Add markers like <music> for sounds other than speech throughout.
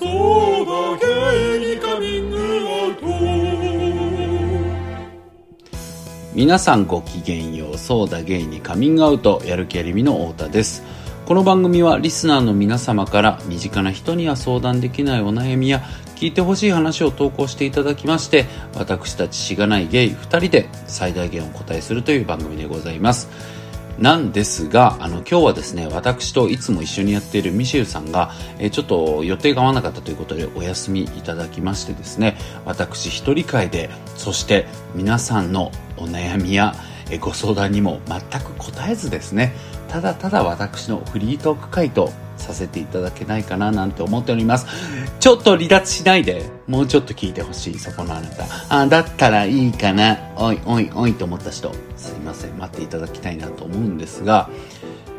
そうだゲイにカミングアウト皆さんごきげんようそうだゲイにカミングアウトやる気ありみの太田です。この番組はリスナーの皆様から身近な人には相談できないお悩みや聞いてほしい話を投稿していただきまして私たちしがないゲイ2人で最大限お答えするという番組でございます。なんですが、あの、今日はですね、私といつも一緒にやっているミシェルさんが、えー、ちょっと予定が合わなかったということでお休みいただきましてですね、私一人会で、そして皆さんのお悩みや、え、ご相談にも全く答えずですね、ただただ私のフリートーク会とさせていただけないかななんて思っております。ちょっと離脱しないで、もうちょっと聞いてほしい、そこのあなた。あ、だったらいいかな。おいおいおいと思った人、すいません、待っていただきたいなと思うんですが、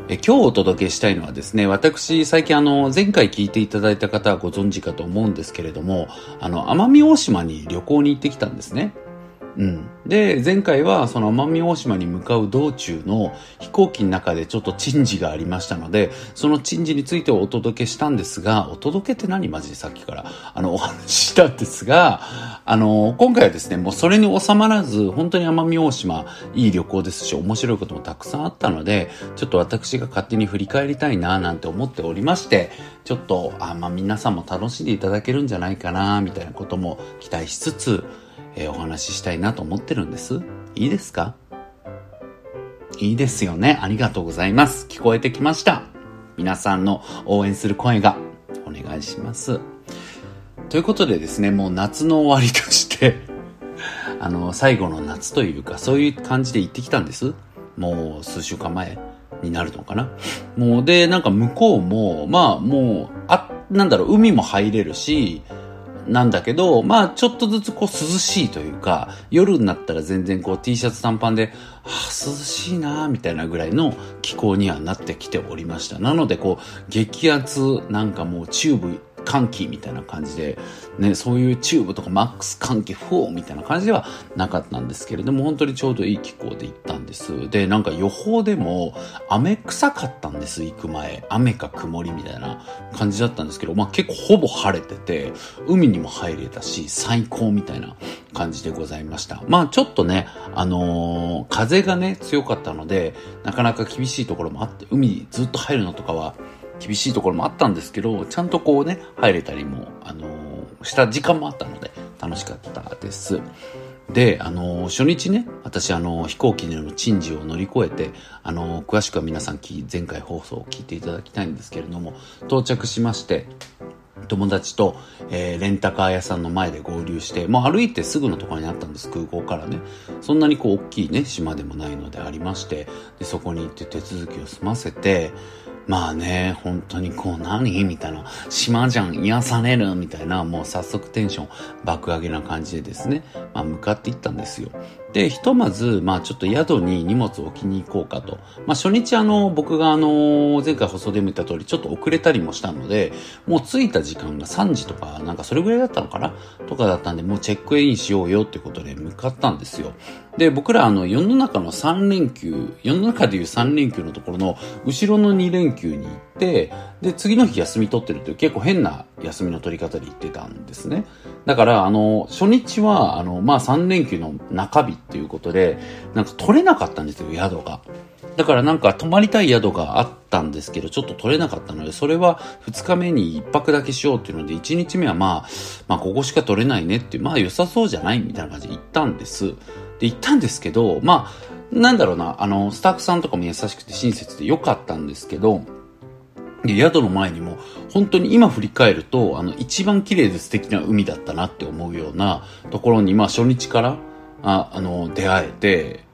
え今日お届けしたいのはですね、私、最近あの、前回聞いていただいた方はご存知かと思うんですけれども、あの、奄美大島に旅行に行ってきたんですね。うん。で、前回はその奄美大島に向かう道中の飛行機の中でちょっと珍事がありましたので、その珍事についてお届けしたんですが、お届けって何？マジでさっきから、あの、お話ししたんですが、あの、今回はですね、もうそれに収まらず、本当に奄美大島、いい旅行ですし、面白いこともたくさんあったので、ちょっと私が勝手に振り返りたいな、なんて思っておりまして、ちょっと、あ、まあ皆さんも楽しんでいただけるんじゃないかな、みたいなことも期待しつつ、えー、お話ししたいなと思ってるんです。いいですか？いいですよね。ありがとうございます。聞こえてきました。皆さんの応援する声がお願いします。ということでですね、もう夏の終わりとして <laughs> あの、最後の夏というか、そういう感じで行ってきたんです。もう数週間前になるのかな。もうで、なんか向こうも、まあもう、あ、なんだろう、海も入れるし、なんだけど、まあちょっとずつこう涼しいというか、夜になったら全然こう T シャツ短パンで、あ涼しいなみたいなぐらいの気候にはなってきておりました。なのでこう、激圧なんかもうチューブ換気みたいな感じで、ね、そういうチューブとかマックス換気フォーみたいな感じではなかったんですけれども、本当にちょうどいい気候で行ったんです。で、なんか予報でも雨臭かったんです、行く前。雨か曇りみたいな感じだったんですけど、まあ結構ほぼ晴れてて、海にも入れたし、最高みたいな感じでございました。まあちょっとね、あのー、風がね、強かったので、なかなか厳しいところもあって、海ずっと入るのとかは、厳しいところもあったんですけど、ちゃんとこうね、入れたりも、あのー、した時間もあったので、楽しかったです。で、あのー、初日ね、私、あのー、飛行機での珍事を乗り越えて、あの詳しくは皆さん、前回放送を聞いていただきたいんですけれども、到着しまして、友達と、えー、レンタカー屋さんの前で合流して、もう歩いてすぐのところにあったんです、空港からね。そんなにこう、大きいね、島でもないのでありまして、で、そこに行って手続きを済ませて、まあね、本当にこう何？みたいな、島じゃん、癒される。みたいな、もう早速テンション爆上げな感じでですね、まあ向かっていったんですよ。で、ひとまず、まあちょっと宿に荷物を置きに行こうかと。まあ初日あの、僕があの、前回放送でも言った通り、ちょっと遅れたりもしたので、もう着いた時間が3時とか、なんかそれぐらいだったのかな？とかだったんで、もうチェックインしようよってことで向かったんですよ。で、僕らあの、世の中の3連休、世の中でいう3連休のところの、後ろの2連休に行って、で、次の日休み取ってるという結構変な休みの取り方で行ってたんですね。だから、あの、初日は、あの、まあ、3連休の中日っていうことで、なんか取れなかったんですよ、宿が。だからなんか泊まりたい宿があったんですけど、ちょっと取れなかったので、それは2日目に1泊だけしようっていうので、1日目はまあ、まあここしか取れないねっていう、まあ良さそうじゃないみたいな感じで行ったんです。で、行ったんですけど、まあ、なんだろうな、あの、スタッフさんとかも優しくて親切で良かったんですけど、で、宿の前にも、本当に今振り返ると、あの、一番綺麗で素敵な海だったなって思うようなところに、まあ初日から、あ、あの、出会えて、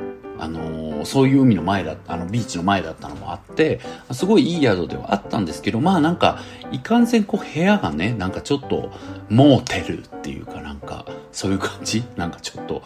あのそういう海の前だあの、ビーチの前だったのもあって、すごいいい宿ではあったんですけど、まあなんか、いかんせんこう部屋がね、なんかちょっと、モーテルっていうかなんか、そういう感じ？なんかちょっと、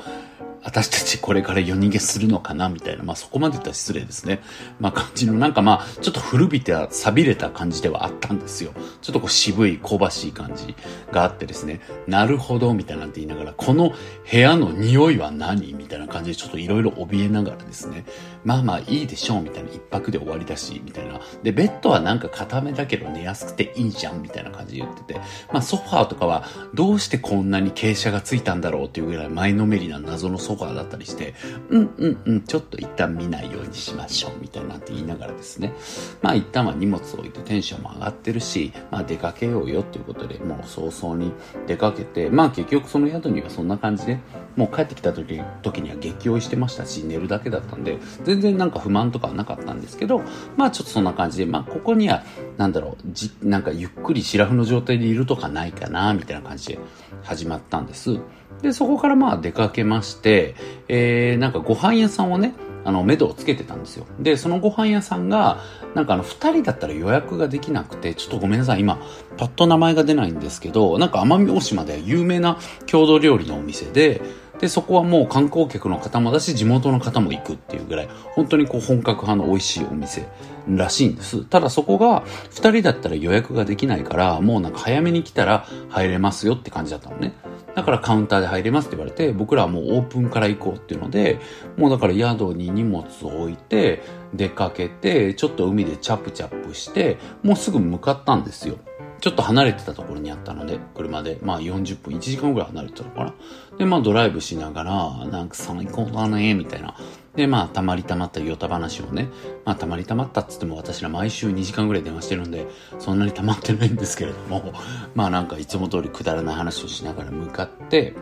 私たちこれから夜逃げするのかなみたいな、まあそこまで言ったら失礼ですね。まあ感じのなんかまあちょっと古びて錆びれた感じではあったんですよ。ちょっとこう渋い香ばしい感じがあってですね、なるほどみたいなんて言いながら、この部屋の匂いは何？みたいな感じでちょっといろいろ怯えながらですね、まあまあいいでしょうみたいな一泊で終わりだし、みたいな。で、ベッドはなんか固めだけど寝やすくていいじゃんみたいな感じで言ってて、まあソファーとかはどうしてこんなに傾斜がついたんだろうっていうぐらい前のめりな謎のソファーだったりして、うんうんうん、ちょっと一旦見ないようにしましょうみたいなって言いながらですね、まあ一旦は荷物を置いてテンションも上がってるし、まあ出かけようよということで、もう早々に出かけて、まあ結局その宿にはそんな感じで、もう帰ってきた時時には激酔いしてましたし、寝るだけだったんで、全然なんか不満とかはなかったんですけど、まあちょっとそんな感じで、まあここには、なんだろう、じ、なんかゆっくりシラフの状態でいるとかないかな、みたいな感じで始まったんです。で、そこからまあ出かけまして、えー、なんかご飯屋さんをね、あの、目処をつけてたんですよ。で、そのご飯屋さんが、なんかあの、二人だったら予約ができなくて、ちょっとごめんなさい、今、パッと名前が出ないんですけど、なんか奄美大島で有名な郷土料理のお店で、で、そこはもう観光客の方もだし、地元の方も行くっていうぐらい、本当にこう本格派の美味しいお店らしいんです。ただそこが、二人だったら予約ができないから、もうなんか早めに来たら入れますよって感じだったのね。だからカウンターで入れますって言われて、僕らはもうオープンから行こうっていうので、もうだから宿に荷物を置いて、出かけて、ちょっと海でチャプチャプして、もうすぐ向かったんですよ。ちょっと離れてたところにあったので、車で、まあ40分、1時間ぐらい離れてたのかな。で、まあドライブしながら、なんか最高だね、みたいな。で、まあ、たまりたまったヨタ話をね、まあ、たまりたまったっつっても私ら毎週2時間ぐらい電話してるんで、そんなにたまってないんですけれども、<laughs> まあなんかいつも通りくだらない話をしながら向かって、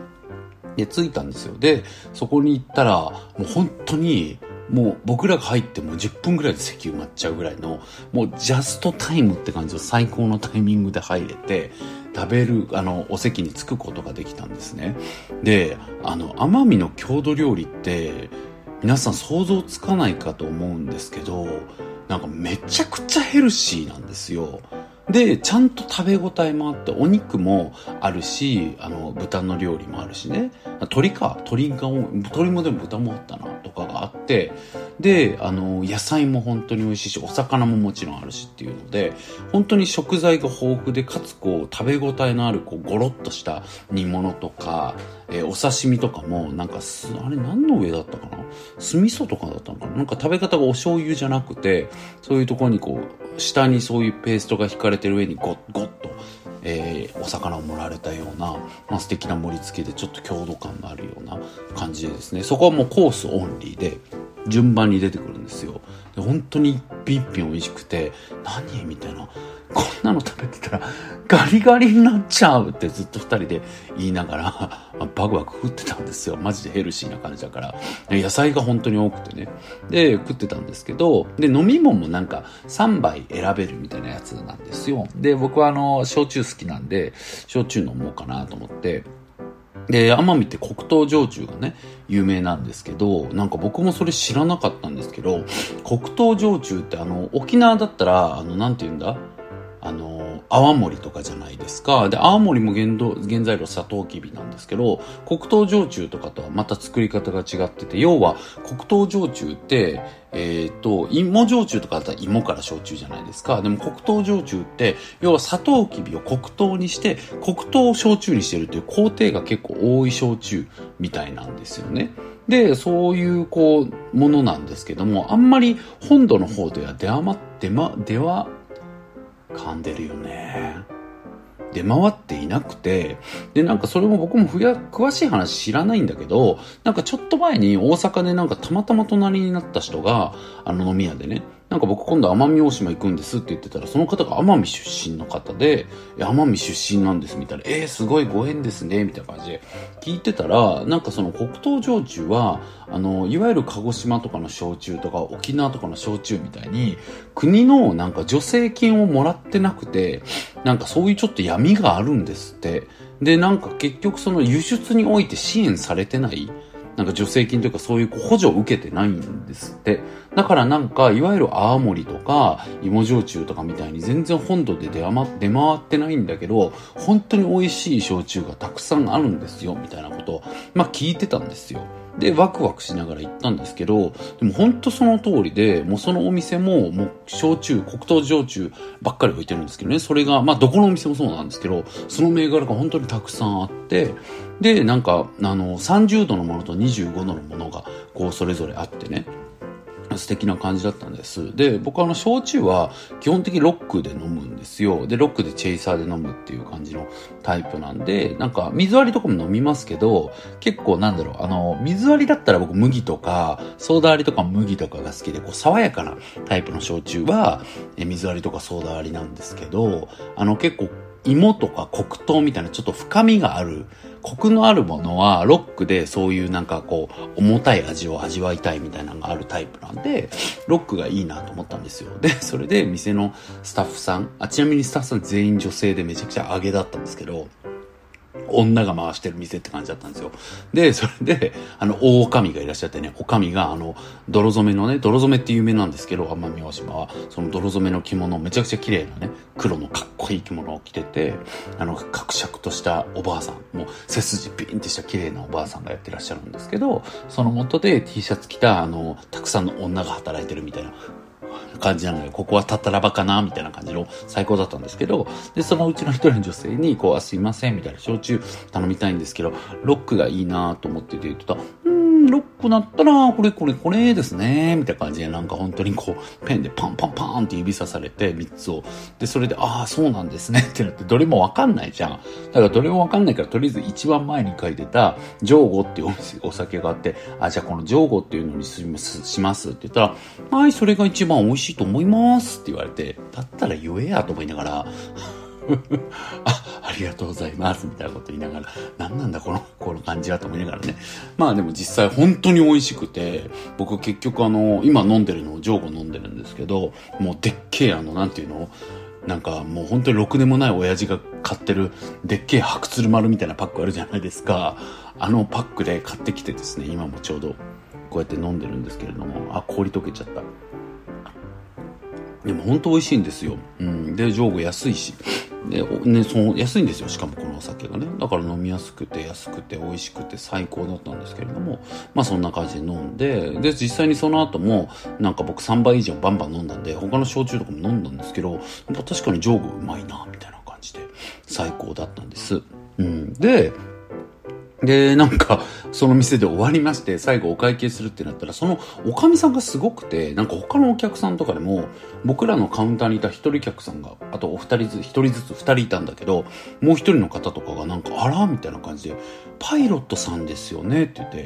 で、着いたんですよ。で、そこに行ったら、もう本当に、もう僕らが入っても10分ぐらいで席埋まっちゃうぐらいの、もうジャストタイムって感じの最高のタイミングで入れて、食べる、あの、お席に着くことができたんですね。で、あの、奄美の郷土料理って、皆さん想像つかないかと思うんですけど、なんかめちゃくちゃヘルシーなんですよ。で、ちゃんと食べ応えもあって、お肉もあるし、あの、豚の料理もあるしね。鳥か、鳥が、鳥もでも豚もあったな、とかがあって、で、あの、野菜も本当に美味しいし、お魚ももちろんあるしっていうので、本当に食材が豊富で、かつこう、食べ応えのある、こう、ゴロッとした煮物とか、えー、お刺身とかも、なんかすあれ何の上だったかな？酢味噌とかだったのかな？なんか食べ方がお醤油じゃなくて、そういうところにこう、下にそういうペーストが引かれてる上にゴッゴッと、えー、お魚を盛られたような、まあ、素敵な盛り付けでちょっと郷土感のあるような感じでですね、そこはもうコースオンリーで、順番に出てくるんですよ。で本当に一品一品美味しくて、何みたいな。こんなの食べてたらガリガリになっちゃうってずっと二人で言いながら、バクバク食ってたんですよ。マジでヘルシーな感じだから。野菜が本当に多くてね。で、食ってたんですけど、で、飲み物もなんか3杯選べるみたいなやつなんですよ。で、僕はあの、焼酎好きなんで、焼酎飲もうかなと思って、で、奄美って黒糖焼酎がね、有名なんですけど、なんか僕もそれ知らなかったんですけど、黒糖焼酎ってあの、沖縄だったら、あの、なんて言うんだ？あの、泡盛とかじゃないですか。で、泡盛も原原材料サトウキビなんですけど、黒糖焼酎とかとはまた作り方が違ってて、要は黒糖焼酎って、えっ、ー、と、芋焼酎とかだったら芋から焼酎じゃないですか。でも黒糖焼酎って、要はサトウキビを黒糖にして、黒糖を焼酎にしてるっていう工程が結構多い焼酎みたいなんですよね。で、そういう、こう、ものなんですけども、あんまり本土の方では出余って、ま、出は、噛んでるよね。出回っていなくて、で、なんかそれも僕もふや、詳しい話知らないんだけど、なんかちょっと前に大阪でなんかたまたま隣になった人が、あの飲み屋でね、なんか僕今度奄美大島行くんですって言ってたら、その方が奄美出身の方で、奄美出身なんですみたいな、えー、すごいご縁ですね、みたいな感じで聞いてたら、なんかその黒糖焼酎は、あの、いわゆる鹿児島とかの焼酎とか沖縄とかの焼酎みたいに、国のなんか助成金をもらってなくて、なんかそういうちょっと闇があるんですって。で、なんか結局その輸出において支援されてない。なんか助成金というかそういう補助を受けてないんですって。だからなんか、いわゆる泡盛とか、芋焼酎とかみたいに全然本土で出回ってないんだけど、本当に美味しい焼酎がたくさんあるんですよ、みたいなことを、まあ聞いてたんですよ。で、ワクワクしながら行ったんですけど、でも本当その通りで、もうそのお店も、もう焼酎、黒糖焼酎ばっかり置いてるんですけどね、それが、まあどこのお店もそうなんですけど、その銘柄が本当にたくさんあって、で、なんか、あの、30度のものと25度のものが、こう、それぞれあってね。素敵な感じだったんです。で、僕はあの、焼酎は基本的にロックで飲むんですよ。で、ロックでチェイサーで飲むっていう感じのタイプなんで、なんか水割りとかも飲みますけど、結構なんだろう、あの、水割りだったら僕麦とか、ソーダ割りとか麦とかが好きで、こう、爽やかなタイプの焼酎は、え水割りとかソーダ割りなんですけど、あの、結構芋とか黒糖みたいなちょっと深みがある、コクのあるものはロックでそういうなんかこう重たい味を味わいたいみたいなのがあるタイプなんで、ロックがいいなと思ったんですよ。で、それで店のスタッフさん、あ、ちなみにスタッフさん全員女性でめちゃくちゃ揚げだったんですけど、女が回してる店って感じだったんですよ。で、それで、あの、大女がいらっしゃってね、お上が、あの、泥染めのね、泥染めって有名なんですけど、奄美大島は、その泥染めの着物、めちゃくちゃ綺麗なね、黒のかっこいい着物を着てて、あの、格尺としたおばあさん、もう背筋ピンってした綺麗なおばあさんがやってらっしゃるんですけど、その元で T シャツ着た、あの、たくさんの女が働いてるみたいな感じなので、ここはたったらばかなみたいな感じの最高だったんですけど、で、そのうちの一人の女性に、こう、あ、すいません、みたいな、焼酎頼みたいんですけど、ロックがいいなと思ってて言ってた、ロックなったら、これこれこれですね、みたいな感じで、なんか本当にこう、ペンでパンパンパンって指さされて、3つを。で、それで、ああ、そうなんですね、ってなって、どれもわかんないじゃん。だからどれもわかんないから、とりあえず一番前に書いてた、ジョーゴっていうお酒があって、あ、じゃあこのジョーゴっていうのにしますって言ったら、はい、それが一番美味しいと思いますって言われて、だったら言えやと思いながら、りがとうございます、みたいなこと言いながら、何なんだこの、この感じはと思いながらね。まあでも実際本当に美味しくて、僕結局あの、今飲んでるのをジョーゴ飲んでるんですけど、もうでっけえあの、なんていうの？なんかもう本当にろくでもない親父が買ってるでっけえ白鶴丸みたいなパックあるじゃないですか。あのパックで買ってきてですね、今もちょうどこうやって飲んでるんですけれども、あ、氷溶けちゃった。でも本当美味しいんですよ。うん。で、上後安いし。で、ね、その、安いんですよ。しかもこのお酒がね。だから飲みやすくて、安くて、美味しくて最高だったんですけれども、まあそんな感じで飲んで、で、実際にその後も、なんか僕3杯以上バンバン飲んだんで、他の焼酎とかも飲んだんですけど、確かに上後うまいな、みたいな感じで、最高だったんです。うん。で、で、なんか、その店で終わりまして、最後お会計するってなったら、そのおかみさんがすごくて、なんか他のお客さんとかでも、僕らのカウンターにいた一人客さんが、あとお二人ずつ、一人ずつ二人いたんだけど、もう一人の方とかがなんか、あらみたいな感じで、パイロットさんですよねって言って、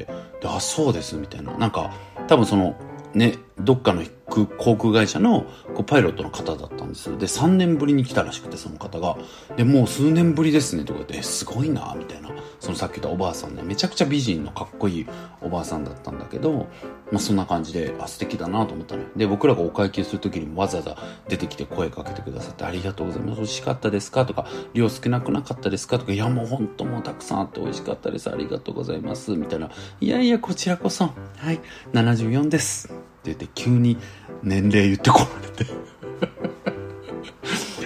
で、あ、そうです、みたいな。なんか、多分その、ね、どっかの航空会社のこうパイロットの方だったんです。で、3年ぶりに来たらしくて、その方が。で、もう数年ぶりですね、とか言って、すごいな、みたいな。そのさっき言ったおばあさんね、めちゃくちゃ美人のかっこいいおばあさんだったんだけど、まあそんな感じで、あ、素敵だなと思ったね。で、僕らがお会計するときにもわざわざ出てきて声かけてくださって、ありがとうございます。美味しかったですか？とか、量少なくなかったですか？とか、いやもう本当もうたくさんあって美味しかったです。ありがとうございます。みたいな。いやいや、こちらこそ。はい、74です。って言って急に年齢言ってこられて <laughs>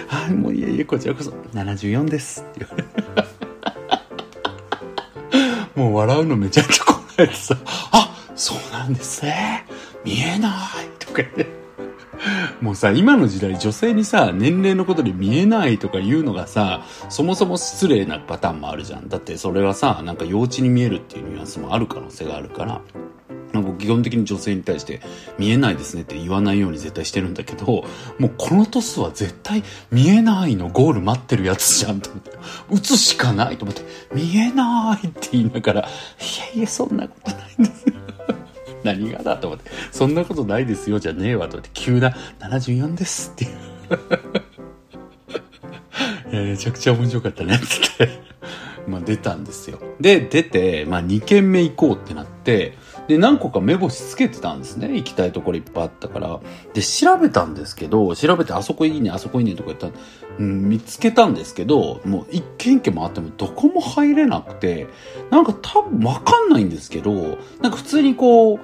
はい、もういえいえ、こちらこそ74ですって言われもう笑うのめちゃくちゃこられてさ、あ、そうなんですね。見えないとか言って。もうさ、今の時代女性にさ、年齢のことで見えないとか言うのがさ、そもそも失礼なパターンもあるじゃん。だってそれはさ、なんか幼稚に見えるっていうニュアンスもある可能性があるから。なんか基本的に女性に対して見えないですねって言わないように絶対してるんだけど、もうこのトスは絶対見えないのゴール待ってるやつじゃんと思って、打つしかないと思って、見えないって言いながら、いやいや、そんなことないんですよ。<laughs> 何がだと思って、そんなことないですよじゃねえわと思って、急な74ですっていう。<laughs> いやめちゃくちゃ面白かったね、つって。まあ出たんですよ。で、出て、まあ2軒目行こうってなって、で、何個か目星つけてたんですね。行きたいところいっぱいあったから。で、調べたんですけど、調べてあそこいいね、あそこいいねとか言ったら、うん、見つけたんですけど、もう一軒一軒回ってもどこも入れなくて、なんか多分わかんないんですけど、なんか普通にこう、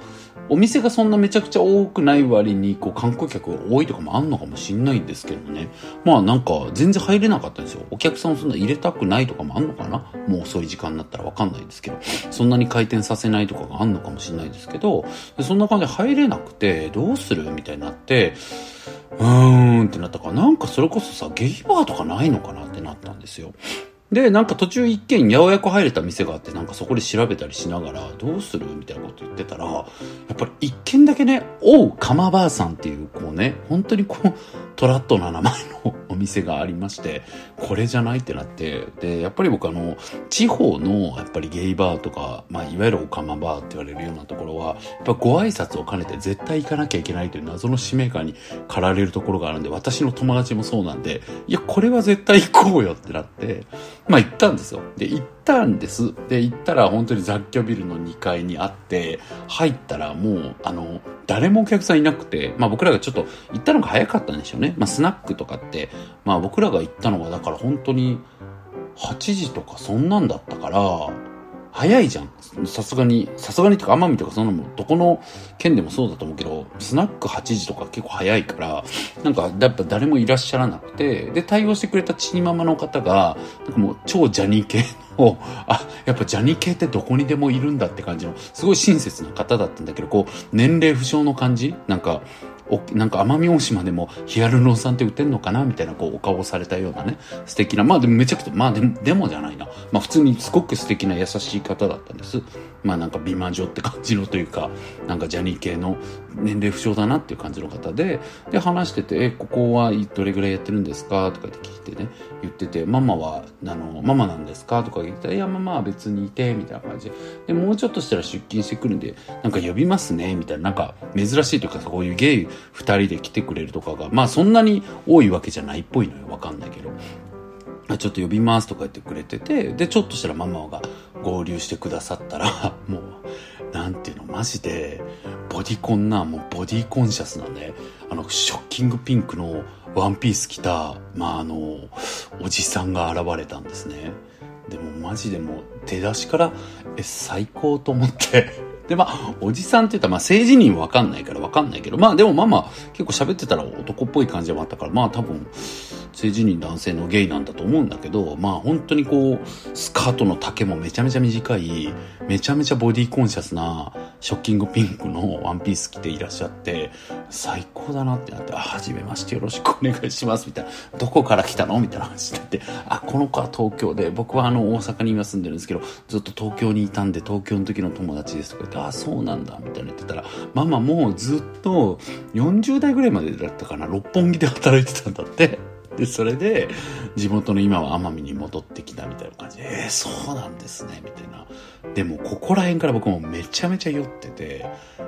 お店がそんなめちゃくちゃ多くない割に、こう、観光客が多いとかもあんのかもしんないんですけどね。まあなんか、全然入れなかったんですよ。お客さんをそんな入れたくないとかもあんのかな？もう遅い時間になったらわかんないですけど。そんなに回転させないとかがあんのかもしんないですけど、そんな感じで入れなくて、どうするみたいになって、うーんってなったから、なんかそれこそさ、ゲイバーとかないのかなってなったんですよ。で、なんか途中一軒やおやく入れた店があって、なんかそこで調べたりしながら、どうするみたいなこと言ってたら、やっぱり一軒だけね、おう、かまばあさんっていう、こうね、本当にこう、トラットな名前のお店がありまして、これじゃないってなって、で、やっぱり僕あの、地方のやっぱりゲイバーとか、まあいわゆるオカマバーって言われるようなところは、やっぱご挨拶を兼ねて絶対行かなきゃいけないという謎の使命感に駆られるところがあるんで、私の友達もそうなんで、いや、これは絶対行こうよってなって、まあ行ったんですよ。で、行ったんです。で、行ったら本当に雑居ビルの2階にあって、入ったらもう、あの、誰もお客さんいなくて、まあ僕らがちょっと行ったのが早かったんでしょうね。まあスナックとかって、まあ僕らが行ったのがだから本当に8時とかそんなんだったから、早いじゃん。さすがに、さすがにってか奄美とかそんなもどこの県でもそうだと思うけど、スナック8時とか結構早いから、なんかやっぱ誰もいらっしゃらなくて、で、対応してくれたチニママの方が、なんかもう超ジャニー系の、あ、やっぱジャニー系ってどこにでもいるんだって感じの、すごい親切な方だったんだけど、こう、年齢不詳の感じ？なんか、おなんか奄美大島でもヒアルロン酸って売ってんのかなみたいなこうお顔をされたようなね、素敵な、まあでもめちゃくちゃ、まあでも、でもじゃないな。まあ普通にすごく素敵な優しい方だったんです。まあなんか美魔女って感じのというか、<laughs> なんかジャニー系の年齢不詳だなっていう感じの方で、で話してて、え、ここはどれぐらいやってるんですか？とかって聞いてね、言ってて、ママは、あの、ママなんですか？とか言っていや、ママは別にいて、みたいな感じで、で、もうちょっとしたら出勤してくるんで、なんか呼びますね、みたいな、なんか珍しいというか、こういうゲイ二人で来てくれるとかが、まあそんなに多いわけじゃないっぽいのよ。わかんないけど。ちょっと呼びますとか言ってくれてて、で、ちょっとしたらママが合流してくださったら、<laughs> もう、なんていうの、マジで、ボディコンな、もうボディコンシャスなね、あの、ショッキングピンクのワンピース着た、まあ、あの、おじさんが現れたんですね。でもマジでもう出だしから、え、最高と思って <laughs> で、まあ、おじさんって言ったら、まあ、性自認わかんないからわかんないけど、まあ、でもまあまあ、結構喋ってたら男っぽい感じもあったから、まあ多分、性自認男性のゲイなんだと思うんだけど、まあ本当にこう、スカートの丈もめちゃめちゃ短い、めちゃめちゃボディコンシャスな、ショッキングピンクのワンピース着ていらっしゃって、最高だなってなって、あ、はじめましてよろしくお願いします、みたいな。どこから来たのみたいな話になって、あ、この子は東京で、僕はあの大阪に今住んでるんですけど、ずっと東京にいたんで、東京の時の友達ですとか言って、あ、そうなんだ、みたいな言ってたら、ママもうずっと40代ぐらいまでだったかな、六本木で働いてたんだって。で、それで、地元の今は奄美に戻ってきたみたいな感じで、えー、そうなんですね、みたいな。でも、ここら辺から僕もめちゃめちゃ酔ってて、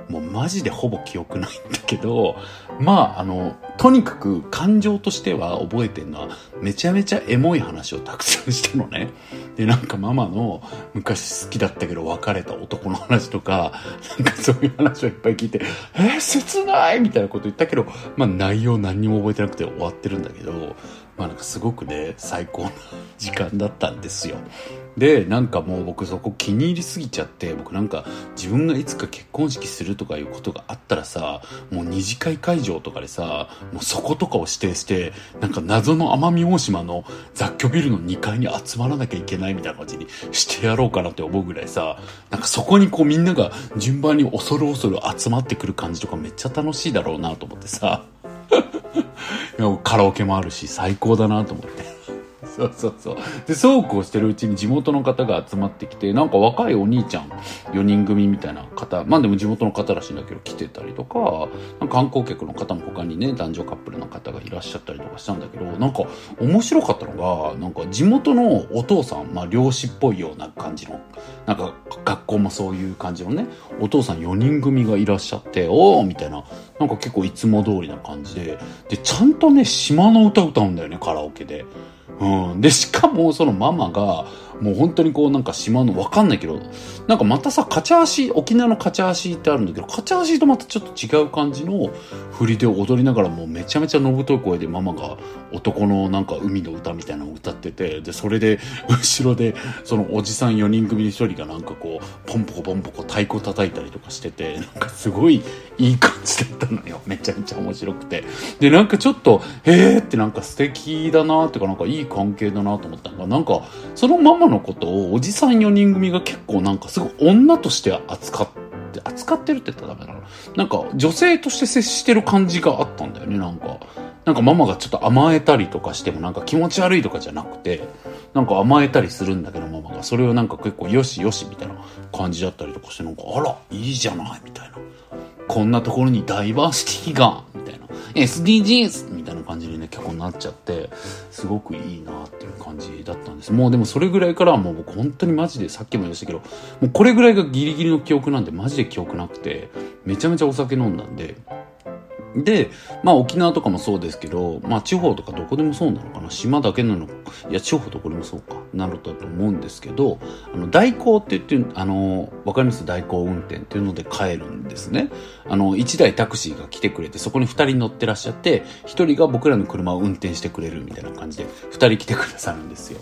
もうマジでほぼ記憶ないんだけど、まあ、あの、とにかく感情としては覚えてるのは、めちゃめちゃエモい話をたくさんしたのね。で、なんかママの昔好きだったけど別れた男の話とか、なんかそういう話をいっぱい聞いて、えー、切ないみたいなこと言ったけど、まあ内容何にも覚えてなくて終わってるんだけど、まあなんかすごくね、最高な時間だったんですよ。で、なんかもう僕そこ気に入りすぎちゃって、僕なんか自分がいつか結婚式するとかいうことがあったらさ、もう二次会会場とかでさ、もうそことかを指定して、なんか謎の奄美大島の雑居ビルの2階に集まらなきゃいけないみたいな感じにしてやろうかなって思うぐらいさ、なんかそこにこうみんなが順番に恐る恐る集まってくる感じとかめっちゃ楽しいだろうなと思ってさ、カラオケもあるし最高だなと思って。そうそうそう。で、そうこうしてるうちに地元の方が集まってきて、なんか若いお兄ちゃん4人組みたいな方、まあでも地元の方らしいんだけど来てたりとか、か観光客の方も他にね、男女カップルの方がいらっしゃったりとかしたんだけど、なんか面白かったのが、なんか地元のお父さん、まあ漁師っぽいような感じの、なんか学校もそういう感じのね、お父さん4人組がいらっしゃって、おーみたいな、なんか結構いつも通りな感じで、で、ちゃんとね、島の歌歌うんだよね、カラオケで。うん。で、しかもそのママが、もう本当にこうなんか島のわかんないけど、なんかまたさ、カチャーシー、沖縄のカチャーシーってあるんだけど、カチャーシーとまたちょっと違う感じの振りで踊りながらもうめちゃめちゃのぶとい声でママが男のなんか海の歌みたいなのを歌ってて、で、それで <laughs> 後ろでそのおじさん4人組の1人がなんかこう、ポンポコポンポコ太鼓叩いたりとかしてて、なんかすごいいい感じだったのよ。<laughs> めちゃめちゃ面白くて。で、なんかちょっと、へーってなんか素敵だなーってかなんかいい関係だなと思ったのが、なんかそのマのことをおじさん4人組が結構なんかすごい女として扱って、扱ってるって言ったらダメなのなんか女性として接してる感じがあったんだよね、なんか。なんかママがちょっと甘えたりとかしてもなんか気持ち悪いとかじゃなくて、なんか甘えたりするんだけどママが、それをなんか結構よしよしみたいな感じだったりとかして、なんかあら、いいじゃないみたいな。こんなところにダイバーシティが、みたいな。SDGs! みたいな感じにね、結構なっちゃって、すごくいいなっていう感じだったんです。もうでもそれぐらいからはもう僕本当にマジでさっきも言いましたけど、もうこれぐらいがギリギリの記憶なんでマジで記憶なくて、めちゃめちゃお酒飲んだんで、で、まあ沖縄とかもそうですけど、まあ地方とかどこでもそうなのかな。島だけなのか、いや地方どこでもそうか、なるだと思うんですけど、あの代行って言って、あの、わかります？代行運転っていうので帰るんですね。あの、1台タクシーが来てくれて、そこに2人乗ってらっしゃって、1人が僕らの車を運転してくれるみたいな感じで、2人来てくださるんですよ。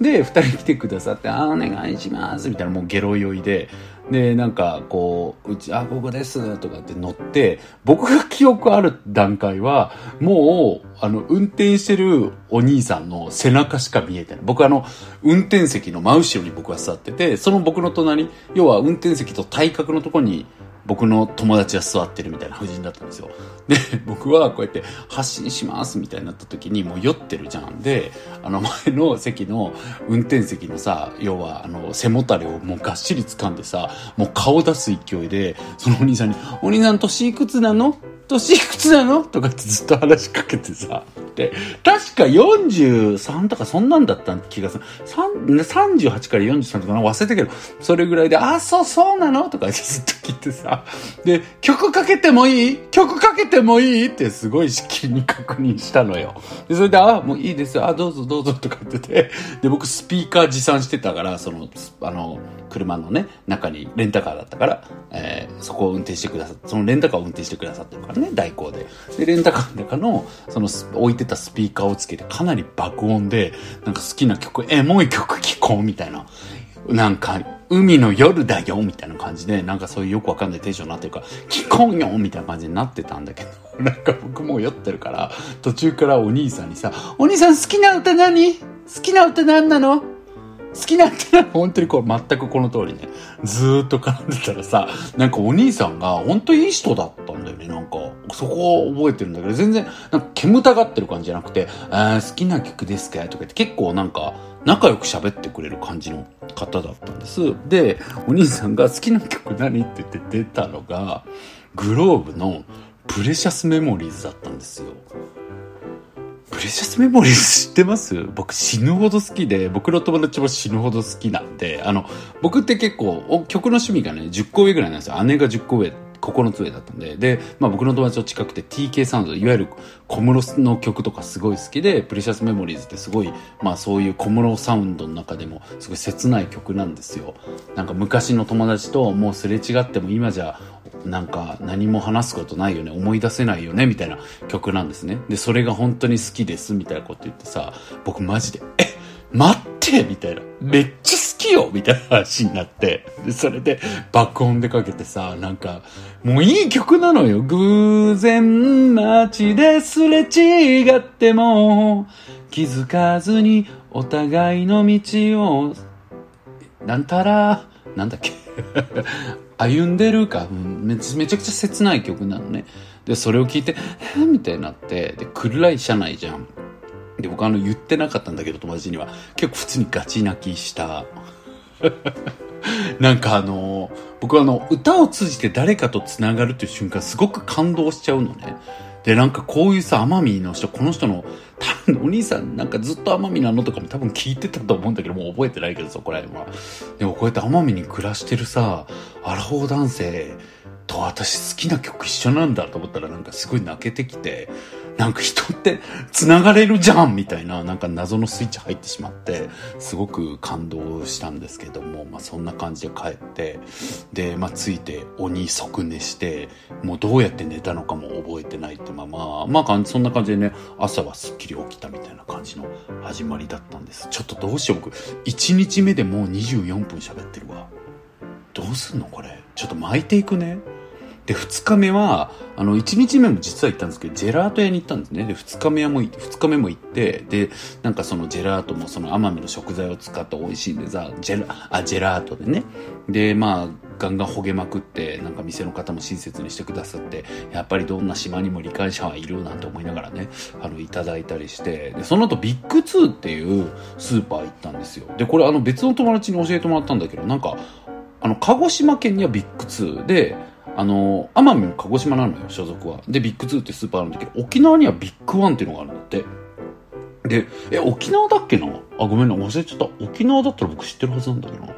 で、二人来てくださって、あ、お願いします、みたいな、もうゲロ酔いで、で、なんか、こう、うち、あ、ここです、とかって乗って、僕が記憶ある段階は、もう、あの、運転してるお兄さんの背中しか見えてない。僕あの、運転席の真後ろに僕は座ってて、その僕の隣、要は運転席と体格のとこに、僕の友達が座ってるみたいな夫人だったんですよ。で、僕はこうやって発信しますみたいになった時にもう酔ってるじゃん。で、あの前の席の運転席のさ、要はあの背もたれをもうがっしり掴んでさ、もう顔出す勢いで、そのお兄さんに、お兄さん年いくつなの？年いくつなの？とかってずっと話しかけてさ。で、確か43とかそんなんだった気がする。38から43とか忘れたけど、それぐらいで、あ、そう、そうなの？とかずっと聞いてさ。で、曲かけてもいい？曲かけてもいい？ってすごいしきりに確認したのよ。で、それで、あ、もういいですよ。あ、どうぞどうぞとか言ってて。で、僕スピーカー持参してたから、その、あの、車のね、中にレンタカーだったから、えー、そこを運転してくださって、そのレンタカーを運転してくださってるからね、代行で。で、レンタカーの中の、その、置いてたスピーカーをつけて、かなり爆音で、なんか好きな曲、エモい曲聴こうみたいな。なんか、海の夜だよみたいな感じで、なんかそういうよくわかんないテンションになってるから、聞こうよみたいな感じになってたんだけど、<laughs> なんか僕も酔ってるから、途中からお兄さんにさ、お兄さん好きな歌何？好きな歌何なの？好きなって本当にこう全くこの通りね、ずーっと絡んでたらさ、なんかお兄さんが本当いい人だったんだよね、なんか。そこを覚えてるんだけど、全然、なんか煙たがってる感じじゃなくて、あ好きな曲ですか？とか言って結構なんか、仲良く喋ってくれる感じの方だったんです。で、お兄さんが好きな曲何？って言って出たのが、グローブのプレシャスメモリーズだったんですよ。プレシャスメモリーズ知ってます？僕死ぬほど好きで、僕の友達も死ぬほど好きなんで、あの、僕って結構、曲の趣味がね、10個上ぐらいなんですよ。姉が10個上9つ上だったんで、で、まあ僕の友達と近くて TK サウンド、いわゆる小室の曲とかすごい好きで、プレシャスメモリーズってすごい、まあそういう小室サウンドの中でもすごい切ない曲なんですよ。なんか昔の友達ともうすれ違っても今じゃなんか何も話すことないよね、思い出せないよね、みたいな曲なんですね。で、それが本当に好きです、みたいなこと言ってさ、僕マジで、え、待ってみたいな。めっちゃ好きよみたいな話になって。で、それで爆音でかけてさ、なんか、もういい曲なのよ。偶然街ですれ違っても、気づかずにお互いの道を、なんたら、なんだっけ？歩んでるか、めちゃくちゃ切ない曲なのね。で、それを聞いて、えー、みたいになって、で、暗い車内じゃん。で、僕あの言ってなかったんだけど、友達には。結構普通にガチ泣きした。<laughs> なんかあの、僕はあの、歌を通じて誰かと繋がるっていう瞬間すごく感動しちゃうのね。で、なんかこういうさ、奄美の人、この人の、多分お兄さんなんかずっと奄美なのとかも多分聞いてたと思うんだけど、もう覚えてないけど、そこら辺は。でもこうやって奄美に暮らしてるさ、アラフォー男性と私好きな曲一緒なんだと思ったらなんかすごい泣けてきて、なんか人って繋がれるじゃんみたいな、なんか謎のスイッチ入ってしまって、すごく感動したんですけども、まあそんな感じで帰って、で、まあついて鬼即寝して、もうどうやって寝たのかも覚えてないって、まあまあ、まあそんな感じでね、朝はすっきり起きたみたいな感じの始まりだったんです。ちょっとどうしよう僕、1日目でもう24分喋ってるわ。どうすんのこれ？ちょっと巻いていくね。で、二日目は、あの、一日目も実は行ったんですけど、ジェラート屋に行ったんですね。で、二日目も、二日目も行って、で、なんかそのジェラートもその奄美の食材を使って美味しいんでさ、ジェラ、あ、ジェラートでね。で、まあ、ガンガン焦げまくって、なんか店の方も親切にしてくださって、やっぱりどんな島にも理解者はいるなんて思いながらね、あの、いただいたりして、で、その後ビッグツーっていうスーパー行ったんですよ。で、これあの別の友達に教えてもらったんだけど、なんか、あの、鹿児島県にはビッグツーで、あの、奄美も鹿児島なのよ、所属は。で、ビッグ2ってスーパーあるんだけど、沖縄にはビッグ1っていうのがあるんだって。で、え、沖縄だっけな？あ、ごめんな、忘れちゃった。沖縄だったら僕知ってるはずなんだけどな。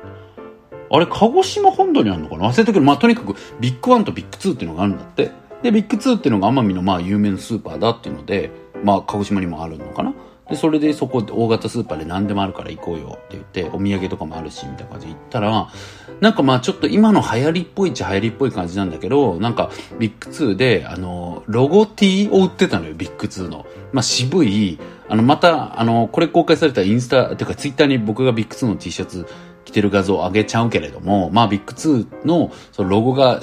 あれ、鹿児島本土にあるのかな？忘れたけど、まあ、とにかく、ビッグ1とビッグ2っていうのがあるんだって。で、ビッグ2っていうのが奄美のまあ、有名なスーパーだっていうので、まあ、鹿児島にもあるのかな？で、それでそこで大型スーパーで何でもあるから行こうよって言って、お土産とかもあるし、みたいな感じで行ったら、なんかまあちょっと今の流行りっぽいっちゃ流行りっぽい感じなんだけど、なんかビッグ2で、あの、ロゴ T を売ってたのよ、ビッグ2の。まあ渋い、あの、また、あの、これ公開されたインスタ、てかツイッターに僕がビッグ2の T シャツ着てる画像を上げちゃうけれども、まあビッグ2のそのロゴが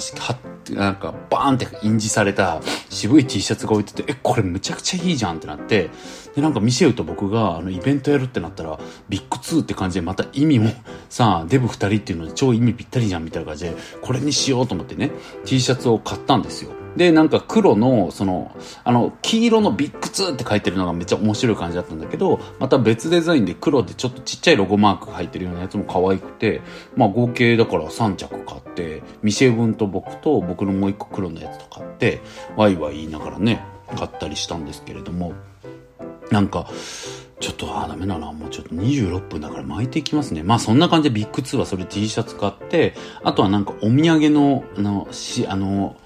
なんかバーンって印字された渋い T シャツが置いてて、え、これむちゃくちゃいいじゃんってなって、で、なんか見せると僕があのイベントやるってなったら、ビッグ2って感じでまた意味も <laughs> さあ、デブ2人っていうので超意味ぴったりじゃんみたいな感じで、これにしようと思ってね、T シャツを買ったんですよ。で、なんか黒の、その、あの、黄色のビッグ2って書いてるのがめっちゃ面白い感じだったんだけど、また別デザインで黒でちょっとちっちゃいロゴマークが入ってるようなやつも可愛くて、まあ合計だから3着買って、ミシェ分と僕と僕のもう一個黒のやつと買って、ワイワイ言いながらね、買ったりしたんですけれども、なんか、ちょっと、あ、ダメだな。もうちょっと26分だから巻いていきますね。まあそんな感じでビッグ2はそれ T シャツ買って、あとはなんかお土産の、あの、し、あの、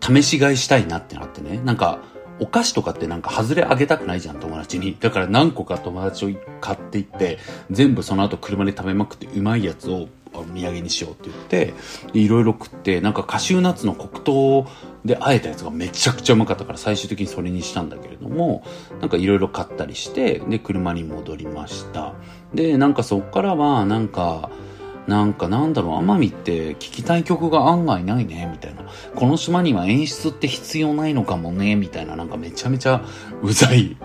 試し買いしたいなってなってね。なんか、お菓子とかってなんか外れあげたくないじゃん、友達に。だから何個か友達を買っていって、全部その後車で食べまくってうまいやつをお土産にしようって言って、いろいろ食って、なんかカシューナッツの黒糖で和えたやつがめちゃくちゃうまかったから最終的にそれにしたんだけれども、なんかいろいろ買ったりして、で、車に戻りました。で、なんかそっからは、なんか、なんかなんだろう、奄美って聞きたい曲が案外ないね、みたいな。この島には演出って必要ないのかもね、みたいな、なんかめちゃめちゃうざい、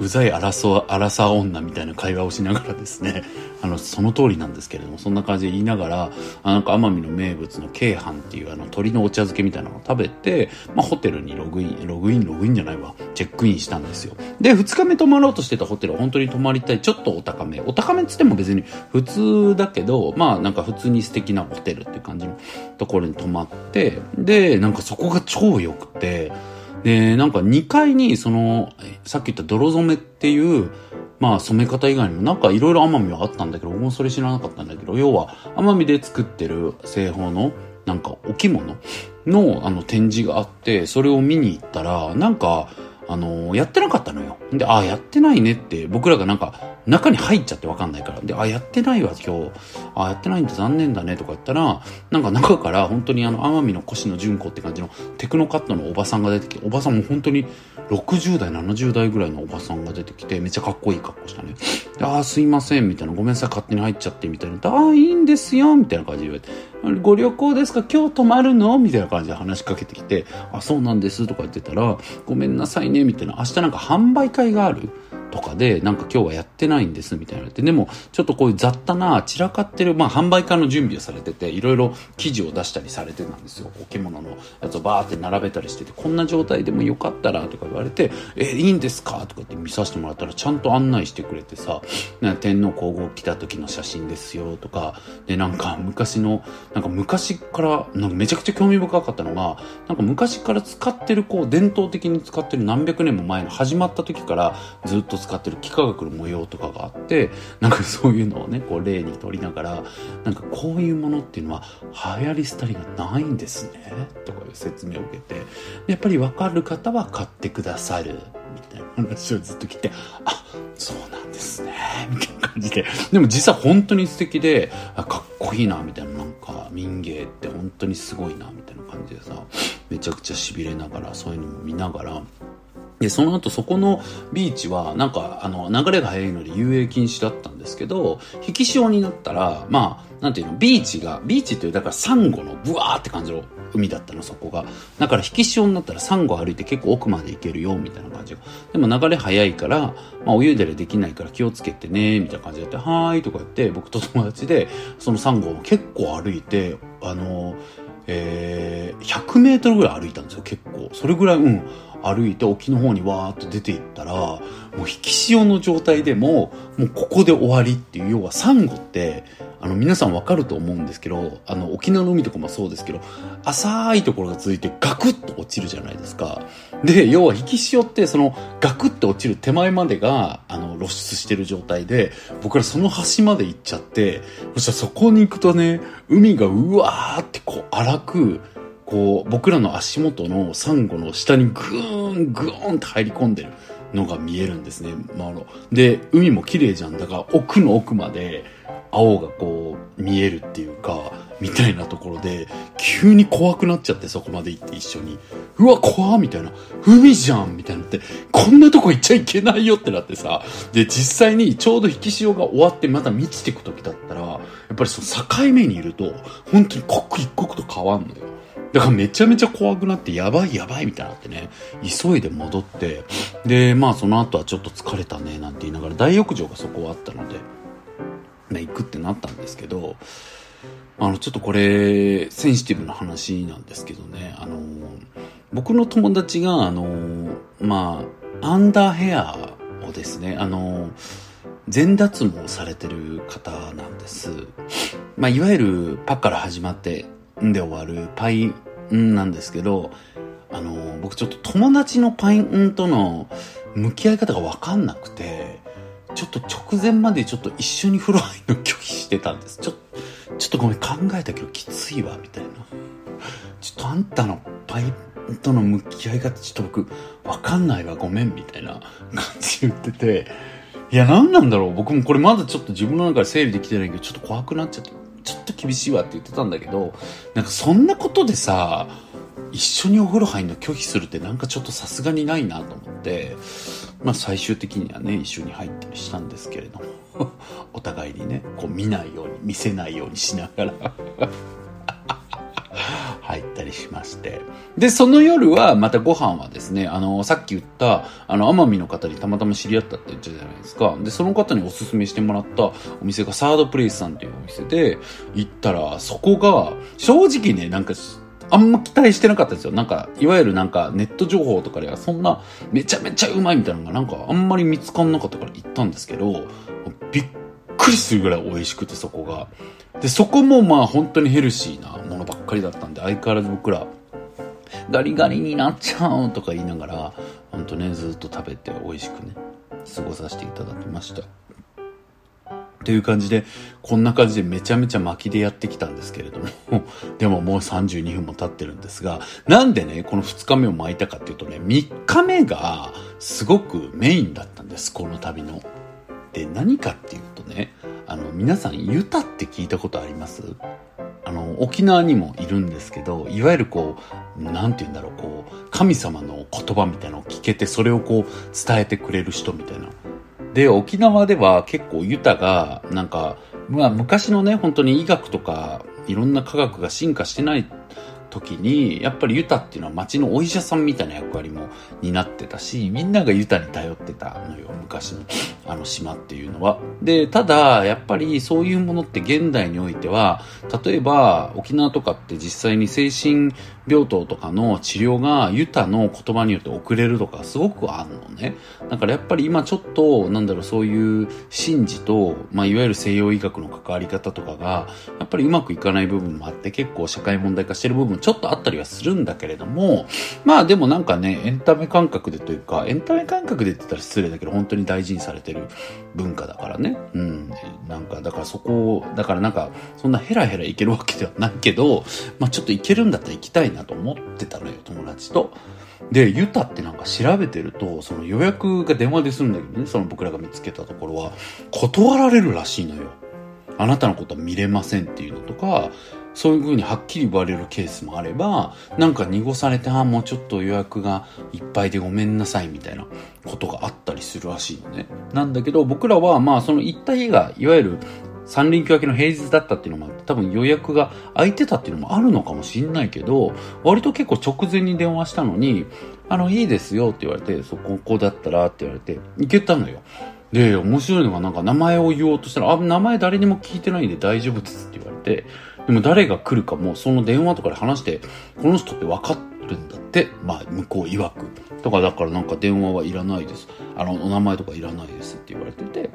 うざい争、荒さ女みたいな会話をしながらですね、<laughs> あの、その通りなんですけれども、そんな感じで言いながら、あなんか奄美の名物の京阪っていうあの鳥のお茶漬けみたいなのを食べて、まあホテルにログイン、ログイン、ログインじゃないわ、チェックインしたんですよ。で、二日目泊まろうとしてたホテルは本当に泊まりたい、ちょっとお高め。お高めっつっても別に普通だけど、まあなんか普通に素敵なホテルっていう感じのところに泊まって、で、なんかそこが超良くて、で、なんか2階にその、さっき言った泥染めっていう、まあ染め方以外にもなんかいろいろ奄美はあったんだけど、僕もそれ知らなかったんだけど、要は奄美で作ってる製法のなんかお着物のあの展示があって、それを見に行ったら、なんか、あの、やってなかったのよ。で、あ、やってないねって、僕らがなんか、中に入っちゃってわかんないから。で、あ、やってないわ、今日。あ、やってないんだ、残念だね、とか言ったら、なんか中から本当にあの、奄美の越野純子って感じのテクノカットのおばさんが出てきて、おばさんも本当に60代、70代ぐらいのおばさんが出てきて、めっちゃかっこいい格好したね。あ、すいません、みたいな。ごめんなさい、勝手に入っちゃって、みたいな。あ、いいんですよ、みたいな感じで言われて。ご旅行ですか？今日泊まるの？みたいな感じで話しかけてきて、あ、そうなんです、とか言ってたら、ごめんなさいね、みたいな。明日なんか販売会があるとかで、なんか今日はやってないんですみたいなって、でも、ちょっとこういう雑多な散らかってる、まあ販売会の準備をされてて、いろいろ記事を出したりされてたんですよ。お着物のやつをバーって並べたりしてて、こんな状態でもよかったらとか言われて、え、いいんですかとかって見させてもらったら、ちゃんと案内してくれてさ、天皇皇后来た時の写真ですよとか、で、なんか昔の、なんか昔から、なんかめちゃくちゃ興味深かったのが、なんか昔から使ってる、こう、伝統的に使ってる何百年も前の始まった時からずっと使ってる幾何学の模様とかがあって、なんかそういうのをね、こう例に取りながら、なんかこういうものっていうのは流行り廃りがないんですね、とかいう説明を受けて、やっぱりわかる方は買ってくださる、みたいな話をずっと聞いて、あ、そうなんですね、みたいな感じで。でも実際本当に素敵で、あかっこいいな、みたいな、なんか民芸って本当にすごいな、みたいな感じでさ、めちゃくちゃ痺れながら、そういうのも見ながら、で、その後そこのビーチは、なんか、あの、流れが速いので遊泳禁止だったんですけど、引き潮になったら、まあ、なんていうの、ビーチが、ビーチっていう、だからサンゴのブワーって感じの海だったの、そこが。だから引き潮になったらサンゴ歩いて結構奥まで行けるよ、みたいな感じが。でも流れ速いから、まあ、泳いだりできないから気をつけてね、みたいな感じでやって、はーいとか言って、僕と友達で、そのサンゴを結構歩いて、あの、えー、100メートルぐらい歩いたんですよ、結構。それぐらい、うん。歩いて沖の方にわーっと出ていったら、もう引き潮の状態でも、もうここで終わりっていう、要はサンゴって、あの皆さんわかると思うんですけど、あの沖縄の海とかもそうですけど、浅いところが続いてガクッと落ちるじゃないですか。で、要は引き潮ってそのガクッと落ちる手前までが、あの露出してる状態で、僕らその端まで行っちゃって、そしたらそこに行くとね、海がうわーってこう荒く、こう、僕らの足元のサンゴの下にぐーん、ぐーんって入り込んでるのが見えるんですね。まあ、の、で、海も綺麗じゃん。だから奥の奥まで青がこう見えるっていうか、みたいなところで、急に怖くなっちゃってそこまで行って一緒に。うわ、怖みたいな。海じゃんみたいになって、こんなとこ行っちゃいけないよってなってさ。で、実際にちょうど引き潮が終わってまた満ちていく時だったら、やっぱりその境目にいると、本当に刻一刻と変わんのよ。だからめちゃめちゃ怖くなって、やばいやばいみたいになってね、急いで戻って、で、まあその後はちょっと疲れたね、なんて言いながら、大浴場がそこはあったので、ね、行くってなったんですけど、あの、ちょっとこれ、センシティブな話なんですけどね、あの、僕の友達が、あの、まあ、アンダーヘアをですね、あの、全脱毛されてる方なんです。まあ、いわゆるパッから始まって、んで終わるパインなんですけど、あの、僕ちょっと友達のパインとの向き合い方がわかんなくて、ちょっと直前までちょっと一緒に風呂入るの拒否してたんです。ちょっ、ちょっとごめん考えたけどきついわ、みたいな。ちょっとあんたのパインとの向き合い方ちょっと僕わかんないわ、ごめん、みたいな感じ言ってて、いや、何なんだろう僕もこれまだちょっと自分の中で整理できてないけど、ちょっと怖くなっちゃって。ちょっと厳しいわって言ってたんだけど、なんかそんなことでさ、一緒にお風呂入るの拒否するってなんかちょっとさすがにないなと思って、まあ最終的にはね、一緒に入ったりしたんですけれども、お互いにね、こう見ないように、見せないようにしながら。入ったりしまして。で、その夜は、またご飯はですね、あの、さっき言った、あの、奄美の方にたまたま知り合ったって言ったじゃないですか。で、その方におすすめしてもらったお店がサードプレイスさんっていうお店で、行ったら、そこが、正直ね、なんか、あんま期待してなかったですよ。なんか、いわゆるなんかネット情報とかではそんなめちゃめちゃうまいみたいなのがなんかあんまり見つかんなかったから行ったんですけど、びっくりするぐらい美味しくてそこが。で、そこもまあ本当にヘルシーなものばっかりだったんで、相変わらず僕ら、ガリガリになっちゃうとか言いながら、本当ね、ずっと食べて美味しくね、過ごさせていただきました。という感じで、こんな感じでめちゃめちゃ巻きでやってきたんですけれども、<laughs> でももう32分も経ってるんですが、なんでね、この2日目を巻いたかっていうとね、3日目がすごくメインだったんです、この旅の。で、何かっていうとね、あの、皆さん、ユタって聞いたことあります？あの、沖縄にもいるんですけど、いわゆるこう、なんて言うんだろう、こう、神様の言葉みたいなのを聞けて、それをこう、伝えてくれる人みたいな。で、沖縄では結構ユタが、なんか、まあ昔のね、本当に医学とか、いろんな科学が進化してない時に、やっぱりユタっていうのは町のお医者さんみたいな役割も担ってたし、みんながユタに頼ってたのよ、昔のあの島っていうのは。で、ただ、やっぱりそういうものって現代においては、例えば沖縄とかって実際に精神病棟とかの治療がユタの言葉によって遅れるとかすごくあるのね。だからやっぱり今ちょっと、なんだろう、そういう神事と、まあいわゆる西洋医学の関わり方とかが、やっぱりうまくいかない部分もあって結構社会問題化してる部分ちょっとあったりはするんだけれども、まあでもなんかね、エンタメ感覚でというか、エンタメ感覚でって言ったら失礼だけど、本当に大事にされてる文化だからね。うん。なんか、だからそこを、だからなんか、そんなヘラヘラいけるわけではないけど、まあちょっといけるんだったら行きたいなと思ってたのよ、友達と。で、ユタってなんか調べてると、その予約が電話でするんだけどね、その僕らが見つけたところは、断られるらしいのよ。あなたのことは見れませんっていうのとか、そういう風にはっきり言われるケースもあれば、なんか濁されて、あ、もうちょっと予約がいっぱいでごめんなさいみたいなことがあったりするらしいのね。なんだけど、僕らはまあその行った日が、いわゆる三連休明けの平日だったっていうのもあって、多分予約が空いてたっていうのもあるのかもしんないけど、割と結構直前に電話したのに、あの、いいですよって言われて、そこ、ここだったらって言われて、行けたのよ。で、面白いのがなんか名前を言おうとしたら、あ、名前誰にも聞いてないんで大丈夫ですって言われて、でも誰が来るかもその電話とかで話して、この人って分かるんだって、まあ向こう曰く。とかだからなんか電話はいらないです。あの、お名前とかいらないですって言われてて、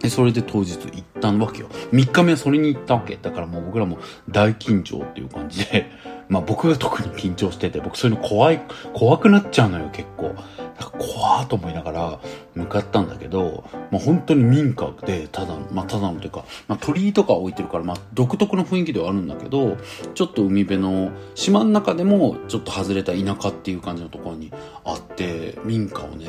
で、それで当日行ったわけよ。3日目はそれに行ったわけ。だからもう僕らも大緊張っていう感じで、まあ僕が特に緊張してて、僕そういうの怖い、怖くなっちゃうのよ、結構。怖ーと思いながら向かったんだけど、まあ本当に民家で、ただ、まあただのというか、まあ鳥居とか置いてるから、まあ独特の雰囲気ではあるんだけど、ちょっと海辺の島の中でもちょっと外れた田舎っていう感じのところにあって、民家をね、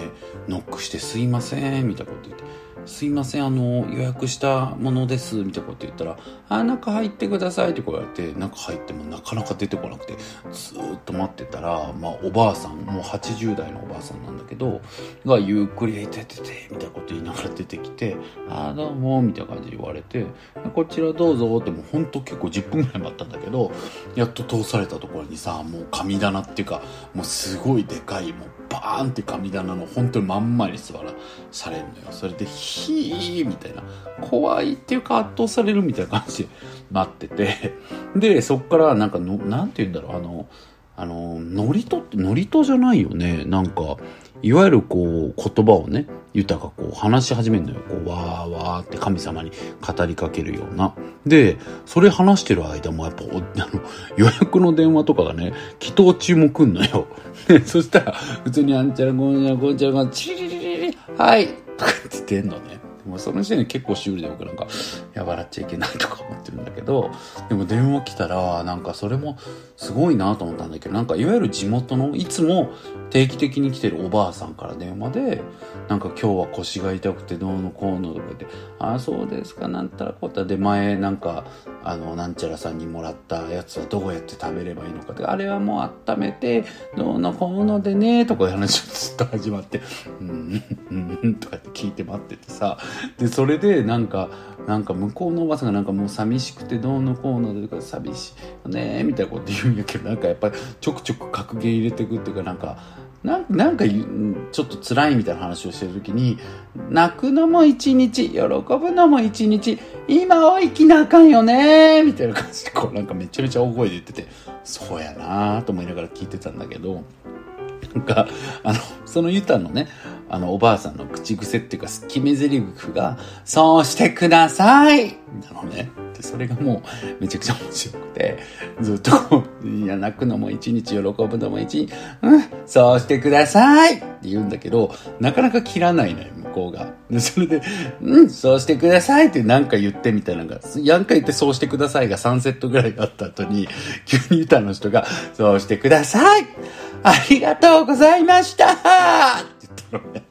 ノックしてすいません、みたいなこと言って。すいません、あの、予約したものです、みたいなこと言ったら、あ、中入ってくださいって言われて、中入ってもなかなか出てこなくて、ずっと待ってたら、まあ、おばあさん、もう80代のおばあさんなんだけど、がゆっくり、ててて、みたいなこと言いながら出てきて、あ、どうも、みたいな感じで言われて、こちらどうぞって、もうほんと結構10分ぐらい待ったんだけど、やっと通されたところにさ、もう神棚っていうか、もうすごいでかい、もうバーンって神棚の本当にまんまに座らされるのよ。それで、ヒーみたいな。怖いっていうか圧倒されるみたいな感じで <laughs> 待ってて。で、そっからなんかの、なんて言うんだろう、あの、あの、ノリとって、ノリとじゃないよね。なんか、いわゆるこう、言葉をね、豊かこう話し始めるのよ。こう、わーわーって神様に語りかけるような。で、それ話してる間もやっぱ、<laughs> あの、予約の電話とかがね、祈祷中も来んのよ。<laughs> で、そしたら、普通にあんちゃらごんちゃらごんちゃらごん、チリリリリリ、はいとか言ってんのね。もうその時点で結構シュールで僕なんか、や、笑っちゃいけないとか思ってるんだけど、でも電話来たら、なんかそれもすごいなと思ったんだけど、なんかいわゆる地元の、いつも定期的に来てるおばあさんから電話で、なんか今日は腰が痛くてどうのこうのとか言って、ああ、そうですか、なんたらこったで、前なんか、あの、なんちゃらさんにもらったやつはどうやって食べればいいのかって、あれはもう温めて、どうのこうのでね、とかいう話がずっと始まって、うん、うん、うん、とかって聞いて待っててさ、で、それでなんか、なんか向こうのおばさんがなんかもう寂しくてどうのこうのとか寂しいねみたいなこと言うんやけどなんかやっぱりちょくちょく格言入れてくっていうかなんかなんかちょっと辛いみたいな話をしてる時に泣くのも一日喜ぶのも一日今を生きなあかんよねみたいな感じでこうなんかめちゃめちゃ大声で言っててそうやなと思いながら聞いてたんだけどなんかあのそのユタのねあの、おばあさんの口癖っていうか、決め台詞が、そうしてください!なのね。で、それがもう、めちゃくちゃ面白くて、ずっと、いや、泣くのも一日、喜ぶのも一日、うん、そうしてください!って言うんだけど、なかなか切らないのよ、向こうが。で、それで、うん、そうしてください!って何か言ってみたいなのが、何か言ってそうしてくださいが3セットぐらいあった後に、急に歌の人が、そうしてください!ありがとうございました!ろうね。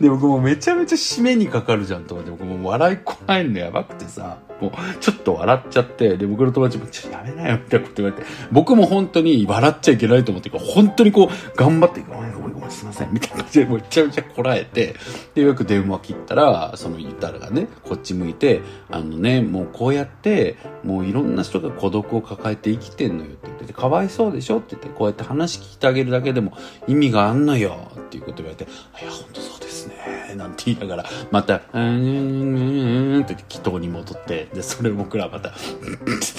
で、僕もめちゃめちゃ締めにかかるじゃんと。思って、僕も笑いこないのやばくてさ、もうちょっと笑っちゃって、で、僕の友達も、ちょっとやめなよみたいなこと言われて、僕も本当に笑っちゃいけないと思って、本当にこう、頑張って、ごめんすいません、みたいな感じで、めちゃめちゃこらえて、で、よく電話切ったら、その言ったらがね、こっち向いて、あのね、もうこうやって、もういろんな人が孤独を抱えて生きてんのよって言ってて、かわいそうでしょ？って言って、こうやって話聞いてあげるだけでも意味があんのよっていうこと言われて、いや、本当そうですね、なんて言いながら、また、うん、うん、うん、って祈祷に戻って、で、それを僕らまた、っ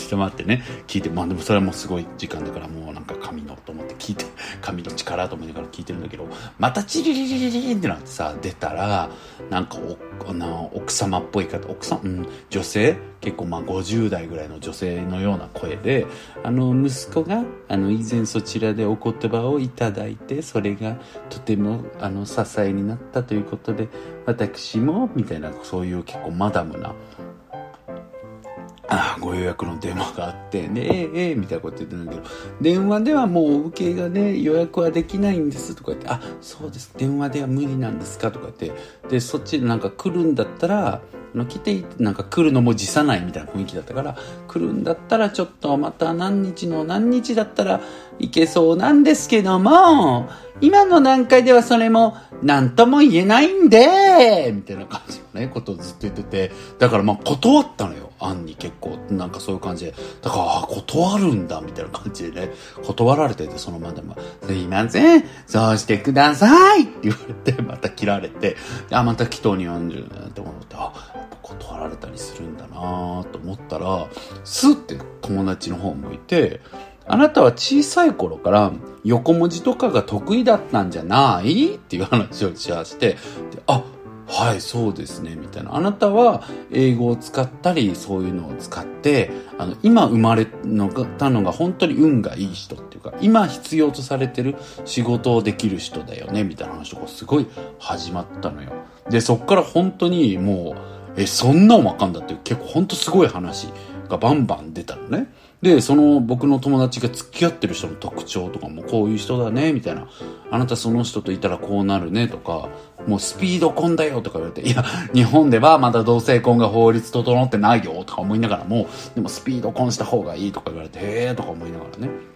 て待ってね、聞いて、まあでもそれはもうすごい時間だからもうなんか神のと思って聞いて、神の力と思いながら聞いてるんだけど、ど、またチリリリリリってなってさ、出たら、なんかお、な奥様っぽい方、奥さん、うん、女性結構まあ50代ぐらいの女性のような声で、あの、息子が、あの、以前そちらでお言葉をいただいて、それがとても、あの、支えになったということで、私も、みたいな、そういう結構マダムな、ご予約の電話があって、ね、ええ、ええ、みたいなこと言ってたんだけど、電話ではもうお受けがね、予約はできないんですとか言って、あ、そうです、電話では無理なんですかとか言って、で、そっちでなんか来るんだったら、の来てなんか来るのも辞さないみたいな雰囲気だったから、来るんだったらちょっとまた何日の何日だったらいけそうなんですけども、今の段階ではそれも何とも言えないんで、みたいな感じのね、ことをずっと言ってて、だからまあ断ったのよ。アンに結構、なんかそういう感じで。だから、あ、断るんだ、みたいな感じでね、断られてて、そのまでも、すいません、そうしてくださいって言われて、また切られて、あ、また祈祷に40って思って、あ、断られたりするんだなと思ったら、スッて友達の方向いて、あなたは小さい頃から横文字とかが得意だったんじゃないっていう話をしまして、あ、はい、そうですね、みたいな。あなたは英語を使ったり、そういうのを使って、あの、今生まれたのが本当に運がいい人っていうか、今必要とされてる仕事をできる人だよね、みたいな話がすごい始まったのよ。で、そっから本当にもう、え、そんなんわかんだっていう結構本当すごい話がバンバン出たのね。で、その僕の友達が付き合ってる人の特徴とかもこういう人だね、みたいな。あなたその人といたらこうなるね、とか、もうスピード婚だよとか言われて、いや、<laughs> 日本ではまだ同性婚が法律整ってないよとか思いながらも、でもスピード婚した方がいいとか言われて、へえとか思いながらね。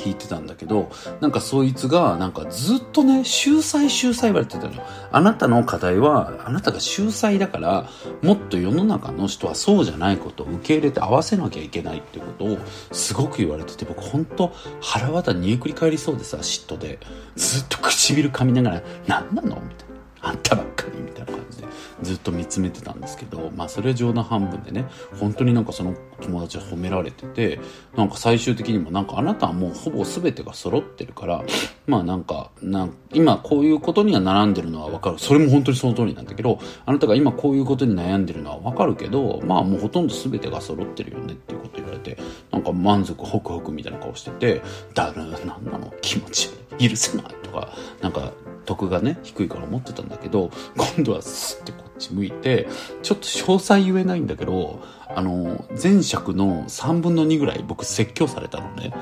聞いてたんだけど、なんかそいつが、なんかずっとね、秀才秀才言われてたのよ。あなたの課題は、あなたが秀才だから、もっと世の中の人はそうじゃないことを受け入れて合わせなきゃいけないってことを、すごく言われてて、僕本当腹渡煮えくり返りそうでさ、嫉妬で。ずっと唇噛みながら、何なのみたいな。あんたばっかりみたいな感じで。ずっと見つめてたんですけど、まあそれは冗談半分でね、本当になんかその友達は褒められてて、なんか最終的にもなんかあなたはもうほぼ全てが揃ってるから、まあなんか、なん今こういうことには並んでるのはわかる。それも本当にその通りなんだけど、あなたが今こういうことに悩んでるのはわかるけど、まあもうほとんど全てが揃ってるよねっていうこと言われて、なんか満足ホクホクみたいな顔してて、だる、なんなの？気持ち許せないとか、なんか得がね、低いから思ってたんだけど、今度はスッてこっち向いて、ちょっと詳細言えないんだけど、あの、前尺の3分の2ぐらい僕説教されたのね。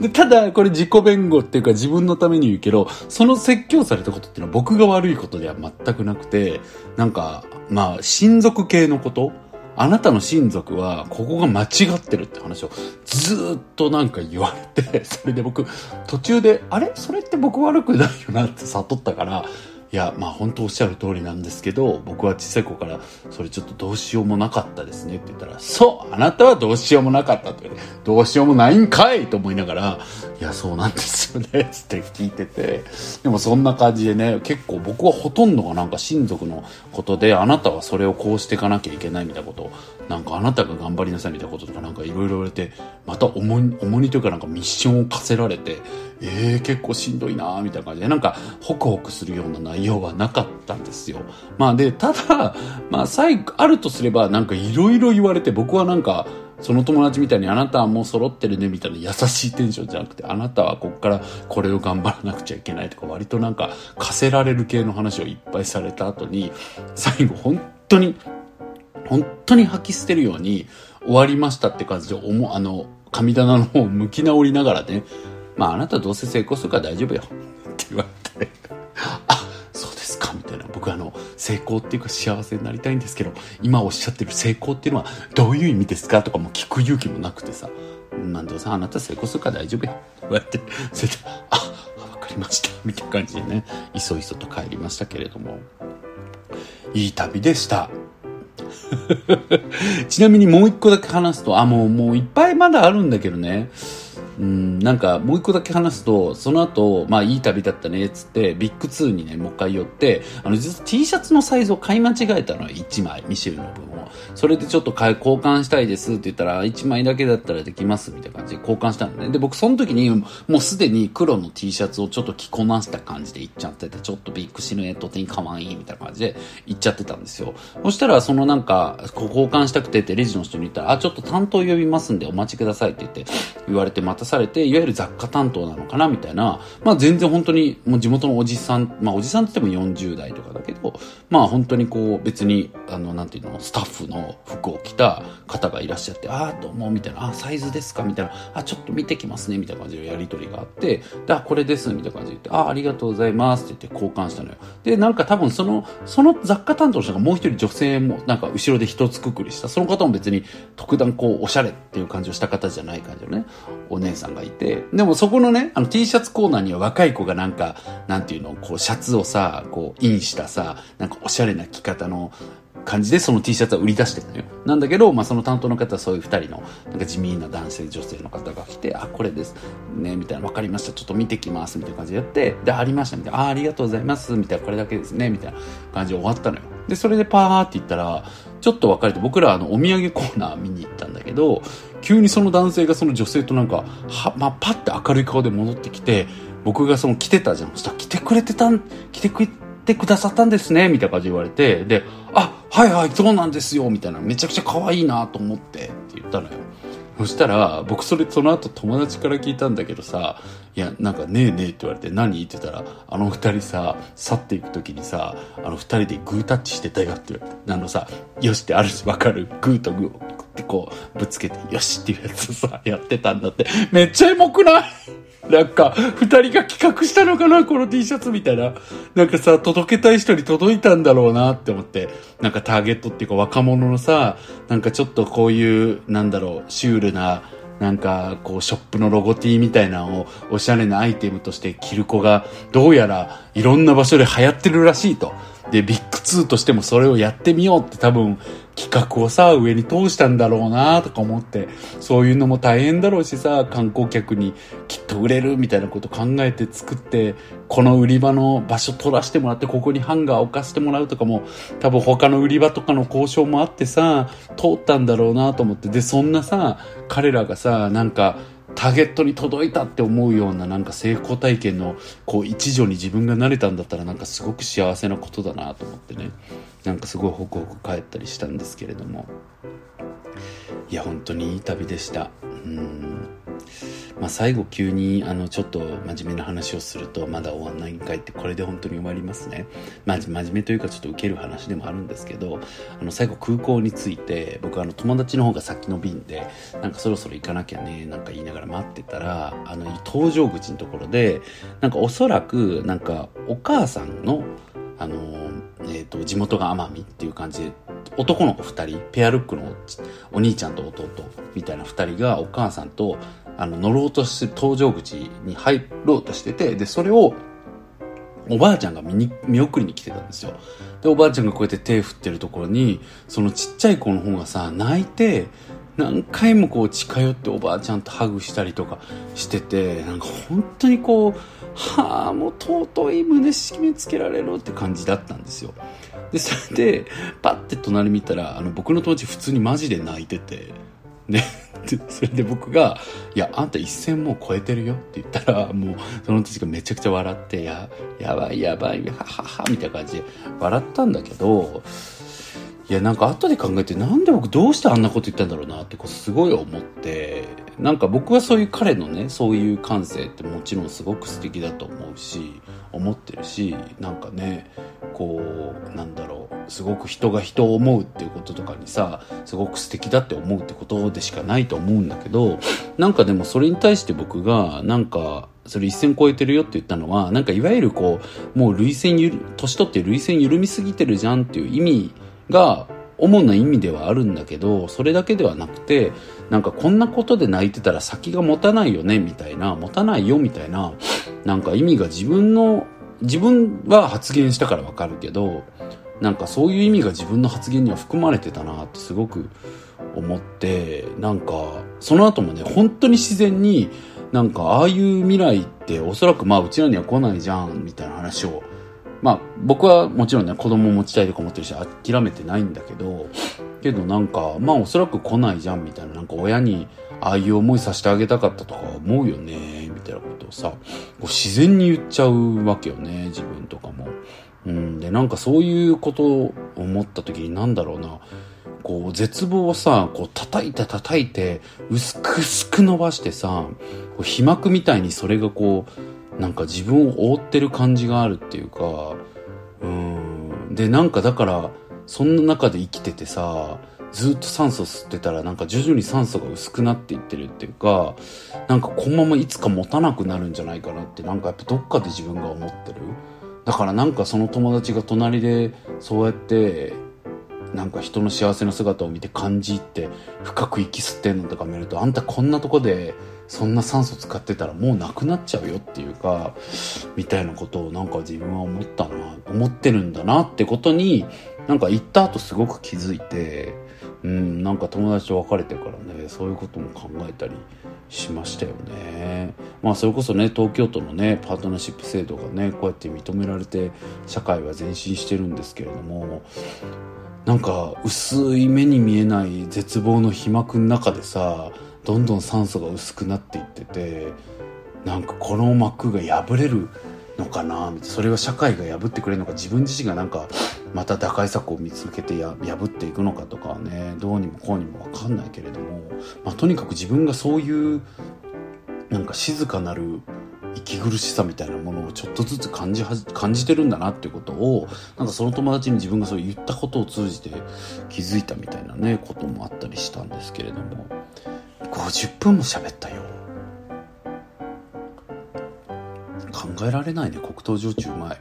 でただ、これ自己弁護っていうか自分のために言うけど、その説教されたことっていうのは僕が悪いことでは全くなくて、なんか、まあ、親族系のことあなたの親族はここが間違ってるって話をずっとなんか言われて、それで僕途中で、あれ？それって僕悪くないよなって悟ったから、いや、まあ本当おっしゃる通りなんですけど、僕は小さい子からそれちょっとどうしようもなかったですねって言ったら、そう、あなたはどうしようもなかったって言われて、どうしようもないんかいと思いながら、いや、そうなんですよね、つって聞いてて。でもそんな感じでね、結構僕はほとんどがなんか親族のことで、あなたはそれをこうしていかなきゃいけないみたいなこと、なんかあなたが頑張りなさいみたいなこととかなんかいろいろ言われて、また重荷、重荷というかなんかミッションを課せられて、えー、結構しんどいなみたいな感じで、なんかホクホクするような内容はなかったんですよ。まあで、ただ、まあ最後、あるとすればなんかいろいろ言われて、僕はなんか、その友達みたいにあなたはもう揃ってるねみたいな優しいテンションじゃなくて、あなたはこっからこれを頑張らなくちゃいけないとか、割となんか課せられる系の話をいっぱいされた後に、最後本当に、本当に吐き捨てるように終わりましたって感じで、おも、あの、神棚の方を向き直りながらね、まああなたどうせ成功するから大丈夫よ。って言われてあ、そうですか、みたいな。僕あの、成功っていうか幸せになりたいんですけど、今おっしゃってる成功っていうのはどういう意味ですかとかも聞く勇気もなくてさ、なんでさん、あなた成功するから大丈夫よ。こうやって、それで、あ、わかりました。みたいな感じでね、いそいそと帰りましたけれども、いい旅でした。<laughs> ちなみにもう一個だけ話すと、あ、もう、もういっぱいまだあるんだけどね。うん、なんかもう一個だけ話すと、その後、まあいい旅だったね、つって、ビッグ2にね、もう一回寄って、あの、実は T シャツのサイズを買い間違えたのは1枚、ミシェルの分を。それでちょっと交換したいですって言ったら、1枚だけだったらできますみたいな感じで交換したのね。で、僕その時に、もうすでに黒の T シャツをちょっと着こなした感じで行っちゃってて、ちょっとビッグシルエット的に可愛いみたいな感じで行っちゃってたんですよ。そしたら、そのなんか、交換したくてってレジの人に言ったら、あ、ちょっと担当呼びますんでお待ちくださいって言って、言われて待たされて、いわゆる雑貨担当なのかなみたいな、まあ全然本当にもう地元のおじさん、まあおじさんって言っても40代とかだけど、まあ本当にこう別に、あの、なんていうの、スタッフの服を着た方がいらっしゃって、ああ、どうも、みたいな、あサイズですかみたいな、あちょっと見てきますね、みたいな感じでやりとりがあって、で、あ、これです、みたいな感じで言って、ああ、ありがとうございますって言って交換したのよ。で、なんか多分その、その雑貨担当の人がもう一人女性も、なんか後ろで一つくくりした。その方も別に特段こう、おしゃれっていう感じをした方じゃない感じのね、お姉さんがいて、でもそこのね、あの T シャツコーナーには若い子がなんか、なんていうの、こう、シャツをさ、こう、インしたさ、なんかおしゃれな着方の、感じでその T シャツは売り出してるのよ。なんだけど、まあ、その担当の方はそういう二人の、なんか地味な男性、女性の方が来て、あ、これです。ね、みたいな、わかりました。ちょっと見てきます。みたいな感じでやって、で、ありました。みたいな、あ、ありがとうございます。みたいな、これだけですね。みたいな感じで終わったのよ。で、それでパーって言ったら、ちょっと別れて、僕らあの、お土産コーナー見に行ったんだけど、急にその男性がその女性となんか、は、まあ、パッて明るい顔で戻ってきて、僕がその来てたじゃん。そしたら来てくれてたん、来てくれてくださったんですね、みたいな感じで言われて、で、あ、はいはい、そうなんですよ、みたいな、めちゃくちゃ可愛いなと思って、って言ったのよ。そしたら、僕それその後友達から聞いたんだけどさ、いや、なんかねえねえって言われて何？って言ったら、あの二人さ、去っていく時にさ、あの二人でグータッチしてたよって言われて、あのさ、よしってあるしわかる？グーとグーってこう、ぶつけて、よしっていうやつさ、やってたんだって。めっちゃエモくない？なんか、二人が企画したのかなこの T シャツみたいな。なんかさ、届けたい人に届いたんだろうなって思って。なんかターゲットっていうか若者のさ、なんかちょっとこういう、なんだろう、シュールな、なんか、こう、ショップのロゴ T みたいなのを、おしゃれなアイテムとして着る子が、どうやら、いろんな場所で流行ってるらしいと。で、ビッグ2としてもそれをやってみようって多分、企画をさ、上に通したんだろうなとか思って、そういうのも大変だろうしさ、観光客にきっと売れるみたいなこと考えて作って、この売り場の場所取らせてもらって、ここにハンガー置かせてもらうとかも、多分他の売り場とかの交渉もあってさ、通ったんだろうなと思って、で、そんなさ、彼らがさ、なんか、ターゲットに届いたって思うようななんか成功体験のこう一助に自分がなれたんだったらなんかすごく幸せなことだなと思ってね。なんかすごいホクホク帰ったりしたんですけれども。いや本当にいい旅でした。うん。まあ、最後急にあのちょっと真面目な話をするとまだ終わんないんかいってこれで本当に終わりますね、まあ、真面目というかちょっと受ける話でもあるんですけどあの最後空港に着いて僕あの友達の方が先の便でなんかそろそろ行かなきゃねなんか言いながら待ってたらあの搭乗口のところでなんかおそらくなんかお母さんのあのえーと、地元が奄美っていう感じで男の子2人ペアルックのお兄ちゃんと弟みたいな2人がお母さんとあの、乗ろうとして、搭乗口に入ろうとしてて、で、それを、おばあちゃんが見に、見送りに来てたんですよ。で、おばあちゃんがこうやって手振ってるところに、そのちっちゃい子の方がさ、泣いて、何回もこう近寄っておばあちゃんとハグしたりとかしてて、なんか本当にこう、はあ、もう尊い胸締め付けられるって感じだったんですよ。で、それで、パッて隣見たら、あの、僕の友達普通にマジで泣いてて、ね。それで僕が、いや、あんた一線もう超えてるよって言ったら、もう、その時がめちゃくちゃ笑って、や、やばいやばい、ははは、みたいな感じで笑ったんだけど、いや、なんか後で考えて、なんで僕どうしてあんなこと言ったんだろうなってこうすごい思って、なんか僕はそういう彼のね、そういう感性ってもちろんすごく素敵だと思うし、思ってるし、なんかね、こう、なんだろう、すごく人が人を思うっていうこととかにさ、すごく素敵だって思うってことでしかないと思うんだけど、なんかでもそれに対して僕が、なんか、それ一線超えてるよって言ったのは、なんかいわゆるこう、もう類線ゆる、年取って類線緩みすぎてるじゃんっていう意味が主な意味ではあるんだけどそれだけではなくてなんかこんなことで泣いてたら先が持たないよねみたいな持たないよみたいななんか意味が自分の自分は発言したからわかるけどなんかそういう意味が自分の発言には含まれてたなってすごく思ってなんかその後もね本当に自然になんかああいう未来っておそらくまあうちらには来ないじゃんみたいな話をまあ僕はもちろんね子供持ちたいとか思ってるし諦めてないんだけどけどなんかまあおそらく来ないじゃんみたいななんか親にああいう思いさせてあげたかったとか思うよね。をさこう自然に言っちゃうわけよね自分とかも。うん、でなんかそういうことを思った時になんだろうな。こう絶望をさこう叩いて叩いて薄く薄く伸ばしてさこう皮膜みたいにそれがこうなんか自分を覆ってる感じがあるっていうか。うん。でなんかだからそんな中で生きててさずっと酸素吸ってたらなんか徐々に酸素が薄くなっていってるっていうかなんかこのままいつか持たなくなるんじゃないかなってなんかやっぱどっかで自分が思ってる。だからなんかその友達が隣でそうやってなんか人の幸せな姿を見て感じて深く息吸ってんのとか見るとあんたこんなとこでそんな酸素使ってたらもうなくなっちゃうよっていうかみたいなことをなんか自分は思ったな思ってるんだなってことになんか行った後すごく気づいてうんなんか友達と別れてからねそういうことも考えたりしましたよね。まあそれこそね東京都のねパートナーシップ制度がねこうやって認められて社会は前進してるんですけれどもなんか薄い目に見えない絶望の皮膜の中でさどんどん酸素が薄くなっていっててなんかこの膜が破れるのかなそれは社会が破ってくれるのか自分自身がなんかまた打開策を見つけて破っていくのかとかねどうにもこうにも分かんないけれども、まあ、とにかく自分がそういうなんか静かなる息苦しさみたいなものをちょっとずつ感じは感じてるんだなっていうことをなんかその友達に自分がそう言ったことを通じて気づいたみたいなねこともあったりしたんですけれども。50分も喋ったよ。考えられないね黒糖焼酎うまい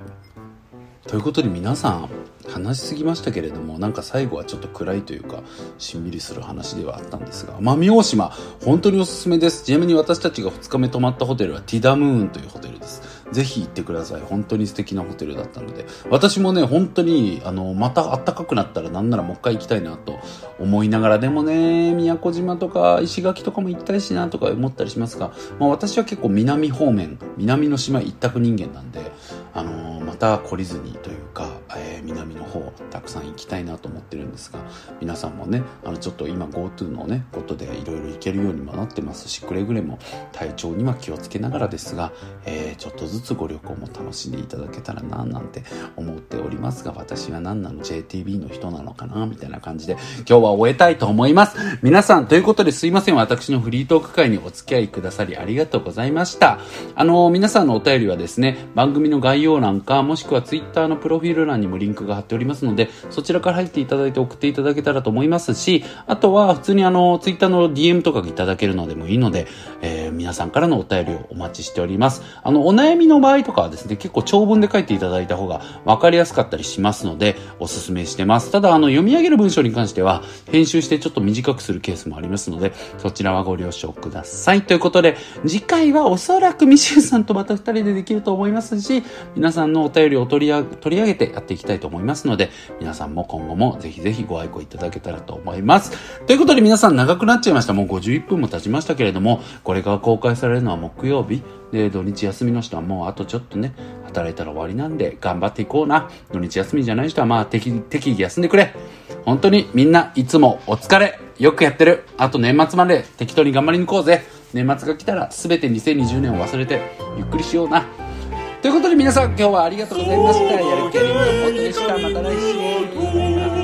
ということで皆さん話しすぎましたけれどもなんか最後はちょっと暗いというかしんみりする話ではあったんですが。奄美大島本当におすすめです。ちなみに私たちが2日目泊まったホテルはティダムーンというホテルです。ぜひ行ってください。本当に素敵なホテルだったので。私もね本当にあのまた暖かくなったらなんならもう一回行きたいなと思いながら。でもね宮古島とか石垣とかも行きたいしなとか思ったりしますが、まあ、私は結構南方面南の島一択人間なんであのまた懲りずにというか、えー、南の方たくさん行きたいなと思ってるんですが皆さんもねあのちょっと今 GoTo のねことでいろいろ行けるようにもなってます。しくれぐれも体調には気をつけながらですが、えー、ちょっとずつご旅行も楽しんでいただけたらななんて思っておりますが私は何なの JTB の人なのかなみたいな感じで今日は終えたいと思います。皆さんということですいません。私のフリートーク会にお付き合いくださりありがとうございました。あの皆さんのお便りはですね番組の概要欄かもしくは Twitter のプロフィール欄にもリンクが貼っておりますのでそちらから入っていただいて送っていただけたらと思いますしあとは普通にあの Twitter の DM とかいただけるのでもいいので、えー、皆さんからのお便りをお待ちしております。あのお悩みの場合とかはですね結構長文で書いていただいた方が分かりやすかったりしますのでおすすめしてます。ただあの読み上げる文章に関しては編集してちょっと短くするケースもありますのでそちらはご了承ください。ということで次回はおそらくミシューさんとまた2人でできると思いますし皆さんのお便りを取り取り上げてやていきたいと思いますので皆さんも今後もぜひぜひご愛顧いただけたらと思います。ということで皆さん長くなっちゃいました。もう51分も経ちましたけれどもこれが公開されるのは木曜日。で土日休みの人はもうあとちょっとね働いたら終わりなんで頑張っていこうな。土日休みじゃない人はまあ適適宜休んでくれ。本当にみんないつもお疲れ。よくやってる。あと年末まで適当に頑張りに行こうぜ。年末が来たら全て2020年を忘れてゆっくりしような。ということで皆さん今日はありがとうございました。やる気ありみのポットでしたまた来週。